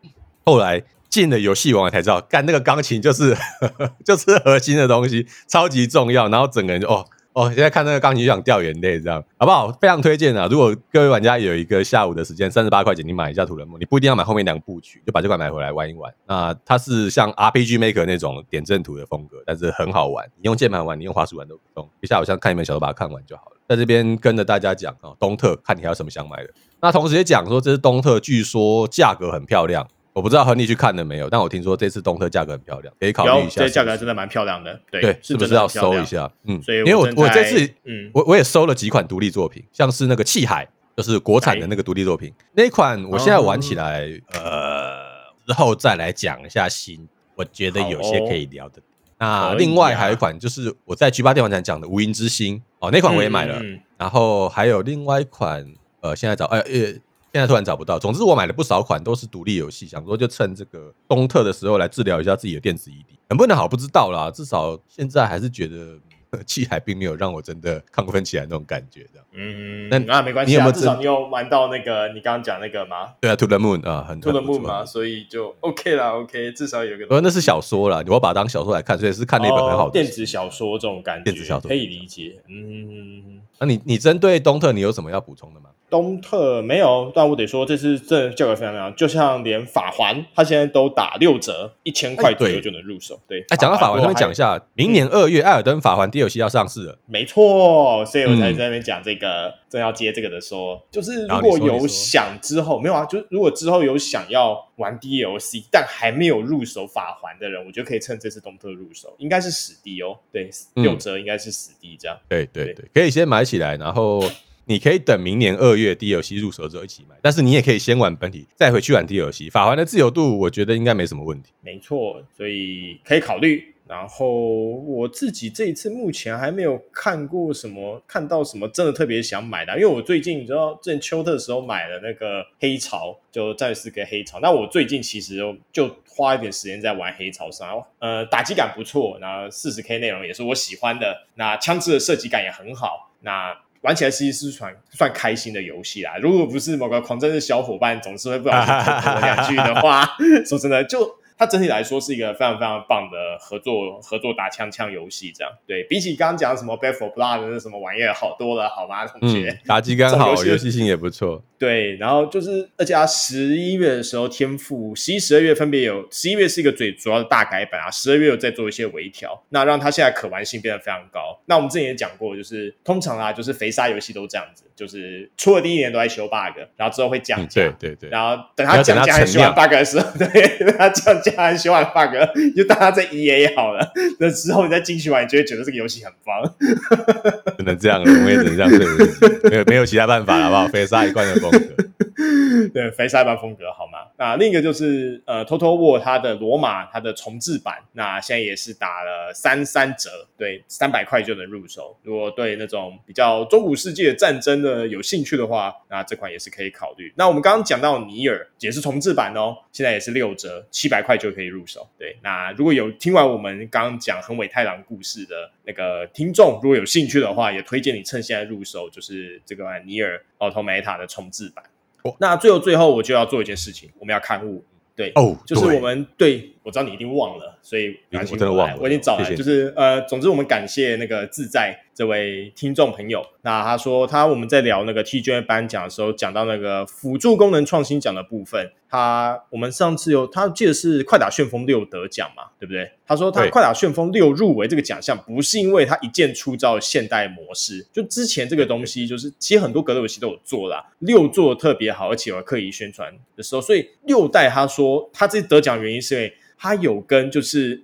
后来进了游戏王才知道，干那个钢琴就是呵 呵就是核心的东西，超级重要，然后整个人就哦。哦，现在看那个钢琴就想掉眼泪，这样好不好？非常推荐啊！如果各位玩家有一个下午的时间，三十八块钱，你买一下《To the Moon》，你不一定要买后面两部曲，就把这款买回来玩一玩。那它是像 RPG Maker 那种点阵图的风格，但是很好玩。你用键盘玩，你用滑鼠玩都不动。一下午像看一本小说，把它看完就好了。在这边跟着大家讲啊，东特，看你还有什么想买的。那同时也讲说，这是东特，据说价格很漂亮。我不知道亨利去看了没有，但我听说这次东特价格很漂亮，可以考虑一下是是。这价格真的蛮漂亮的，对，对是，是不是要搜一下？嗯，所以因为我我这次，嗯，我我也搜了几款独立作品，像是那个气海，就是国产的那个独立作品，那一款我现在玩起来，哦、呃，之后再来讲一下新，我觉得有些可以聊的。哦、那另外还有一款就是我在 G 八电玩展讲的《无垠之星》哦，那款我也买了，嗯、然后还有另外一款，呃，现在找，哎、呃、呃。现在突然找不到。总之，我买了不少款，都是独立游戏，想说就趁这个东特的时候来治疗一下自己的电子遗体，能不能好不知道啦。至少现在还是觉得 气海并没有让我真的亢奋起来那种感觉的。嗯，那那没关系，你有没有至少你有玩到那个你刚刚讲那个吗？对啊，To the Moon 啊，很 To the Moon 嘛，所以就 OK 啦，OK，至少有一个。呃，那是小说啦，我把它当小说来看，所以是看那本很好的、哦、电子小说这种感觉，电子小说可以理解。嗯，那你你针对东特，你有什么要补充的吗？东特没有，但我得说这次真的价格非常非常，就像连法环，它现在都打六折，一千块左右就能入手。对，哎，讲到法环，我们讲一下，明年二月艾尔登法环 DLC 要上市了。没错，所以我才在那边讲这个，正要接这个的说，就是如果有想之后没有啊，就是如果之后有想要玩 DLC，但还没有入手法环的人，我觉得可以趁这次东特入手，应该是史迪哦，对，六折应该是史迪这样。对对对，可以先买起来，然后。你可以等明年二月 DLC 入手之后一起买，但是你也可以先玩本体，再回去玩 DLC。法环的自由度，我觉得应该没什么问题。没错，所以可以考虑。然后我自己这一次目前还没有看过什么，看到什么真的特别想买的，因为我最近你知道，之前秋特的时候买了那个黑潮，就战士跟黑潮。那我最近其实就花一点时间在玩黑潮上，呃，打击感不错，然后四十 K 内容也是我喜欢的，那枪支的设计感也很好，那。玩起来其实是算算开心的游戏啦。如果不是某个狂战士小伙伴总是会不小心两句的话，说真的就。它整体来说是一个非常非常棒的合作合作打枪枪游戏，这样对比起刚刚讲什么 Back 4 Blood 那什么玩意儿好多了，好吗，同学？嗯、打击感好，游戏性也不错。对，然后就是而且他十一月的时候，天赋十一、十二月分别有，十一月是一个最主要的大改版啊，十二月有在做一些微调，那让他现在可玩性变得非常高。那我们之前也讲过，就是通常啊，就是肥沙游戏都这样子，就是出了第一年都在修 bug，然后之后会降价，对对对，然后等它降价修完 bug 的时候，对，等它降价。还修完 bug，就大家在 EA 好了。那之后你再进去玩，你就会觉得这个游戏很棒。只能这样了，我们也只能这样对，没有没有其他办法了，好不好？肥沙一贯的风格。对，飞沙一般风格好吗？那另一个就是呃，Total War 它的罗马它的重制版，那现在也是打了三三折，对，三百块就能入手。如果对那种比较中古世纪的战争的有兴趣的话，那这款也是可以考虑。那我们刚刚讲到尼尔也是重制版哦，现在也是六折，七百块就可以入手。对，那如果有听完我们刚刚讲横尾太郎故事的那个听众，如果有兴趣的话，也推荐你趁现在入手，就是这个尼尔奥托梅塔的重制版。那最后最后，我就要做一件事情，我们要刊物，对，哦，就是我们，对，我知道你一定忘了，所以我真的忘了，我已经找来，谢谢就是呃，总之我们感谢那个自在。这位听众朋友，那他说他我们在聊那个 TGA 颁奖的时候，讲到那个辅助功能创新奖的部分，他我们上次有他记得是快打旋风六得奖嘛，对不对？他说他快打旋风六入围这个奖项，不是因为他一键出招的现代模式，就之前这个东西就是其实很多格斗游戏都有做啦，六做的特别好，而且有刻意宣传的时候，所以六代他说他这得奖原因是因为他有跟就是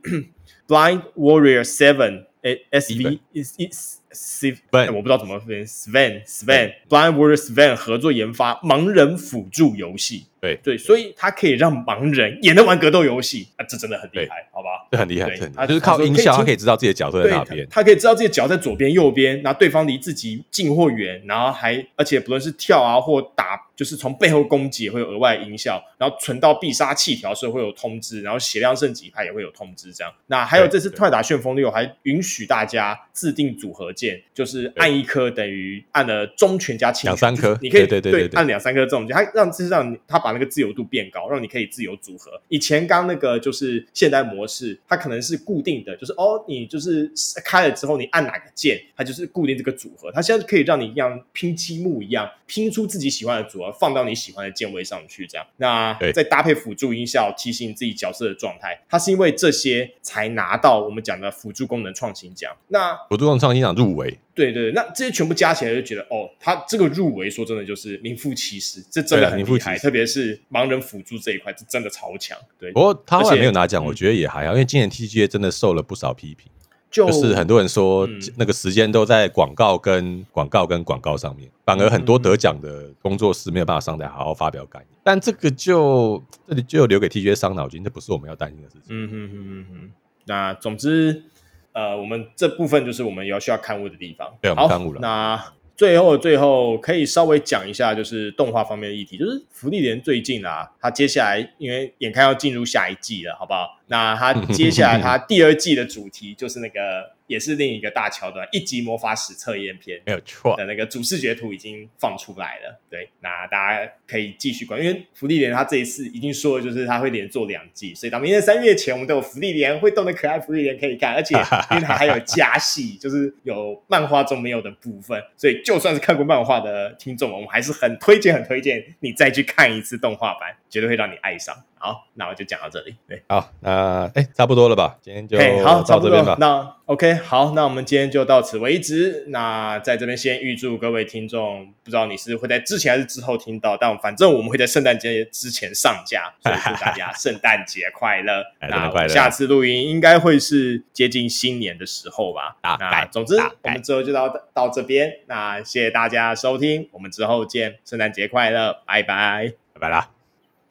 Blind Warrior Seven 诶 S V is is Sven，我不知道怎么分，Sven Sven Blind Warrior Sven 合作研发盲人辅助游戏。对。对，所以他可以让盲人也能玩格斗游戏。啊，这真的很厉害，好吧？这很厉害，他就是靠音效，他可以知道自己的脚在哪边，他可以知道自己的脚在左边、右边，然后对方离自己近或远，然后还而且不论是跳啊或打，就是从背后攻击也会有额外音效，然后存到必杀气条时候会有通知，然后血量剩几派也会有通知，这样。那还有这次快打旋风六还允许大家自定组合键，就是按一颗等于按了中拳加轻，两三颗，你可以对对对按两三颗这种键，他让是让它把。那个自由度变高，让你可以自由组合。以前刚那个就是现代模式，它可能是固定的，就是哦，你就是开了之后，你按哪个键，它就是固定这个组合。它现在可以让你一样拼积木一样，拼出自己喜欢的组合，放到你喜欢的键位上去，这样。那再搭配辅助音效，提醒自己角色的状态。它是因为这些才拿到我们讲的辅助功能创新奖。那辅助功能创新奖入围。对对，那这些全部加起来就觉得，哦，他这个入围，说真的就是名副其实，这真的很厉害，特别是盲人辅助这一块，这真的超强。对，不过他后来没有拿奖，我觉得也还好，因为今年 TGA 真的受了不少批评，就，就是很多人说那个时间都在广告跟广告跟广告上面，反而很多得奖的工作室没有办法上台好好发表感言。但这个就这里就留给 TGA 伤脑筋，这不是我们要担心的事情。嗯哼哼哼哼，那总之。呃，我们这部分就是我们要需要刊物的地方。对，好，我们勘误了。那最后最后可以稍微讲一下，就是动画方面的议题，就是福利莲最近啊，它接下来因为眼看要进入下一季了，好不好？那他接下来他 第二季的主题就是那个。也是另一个大桥段，一级魔法史测验篇，没有错的那个主视觉图已经放出来了。对，那大家可以继续关注，因为福利莲他这一次已经说了，就是他会连做两季，所以到明年三月前，我们都有福利莲会动的可爱福利莲可以看，而且 因为它还有加戏，就是有漫画中没有的部分，所以就算是看过漫画的听众，我们还是很推荐、很推荐你再去看一次动画版，绝对会让你爱上。好，那我就讲到这里。对，好，那哎，差不多了吧？今天就好，差不多吧。那 OK，好，那我们今天就到此为止。那在这边先预祝各位听众，不知道你是会在之前还是之后听到，但反正我们会在圣诞节之前上架，所以祝大家 圣诞节快乐。那我们下次录音应该会是接近新年的时候吧？那总之，我们之后就到到这边。那谢谢大家收听，我们之后见，圣诞节快乐，拜拜，拜拜啦。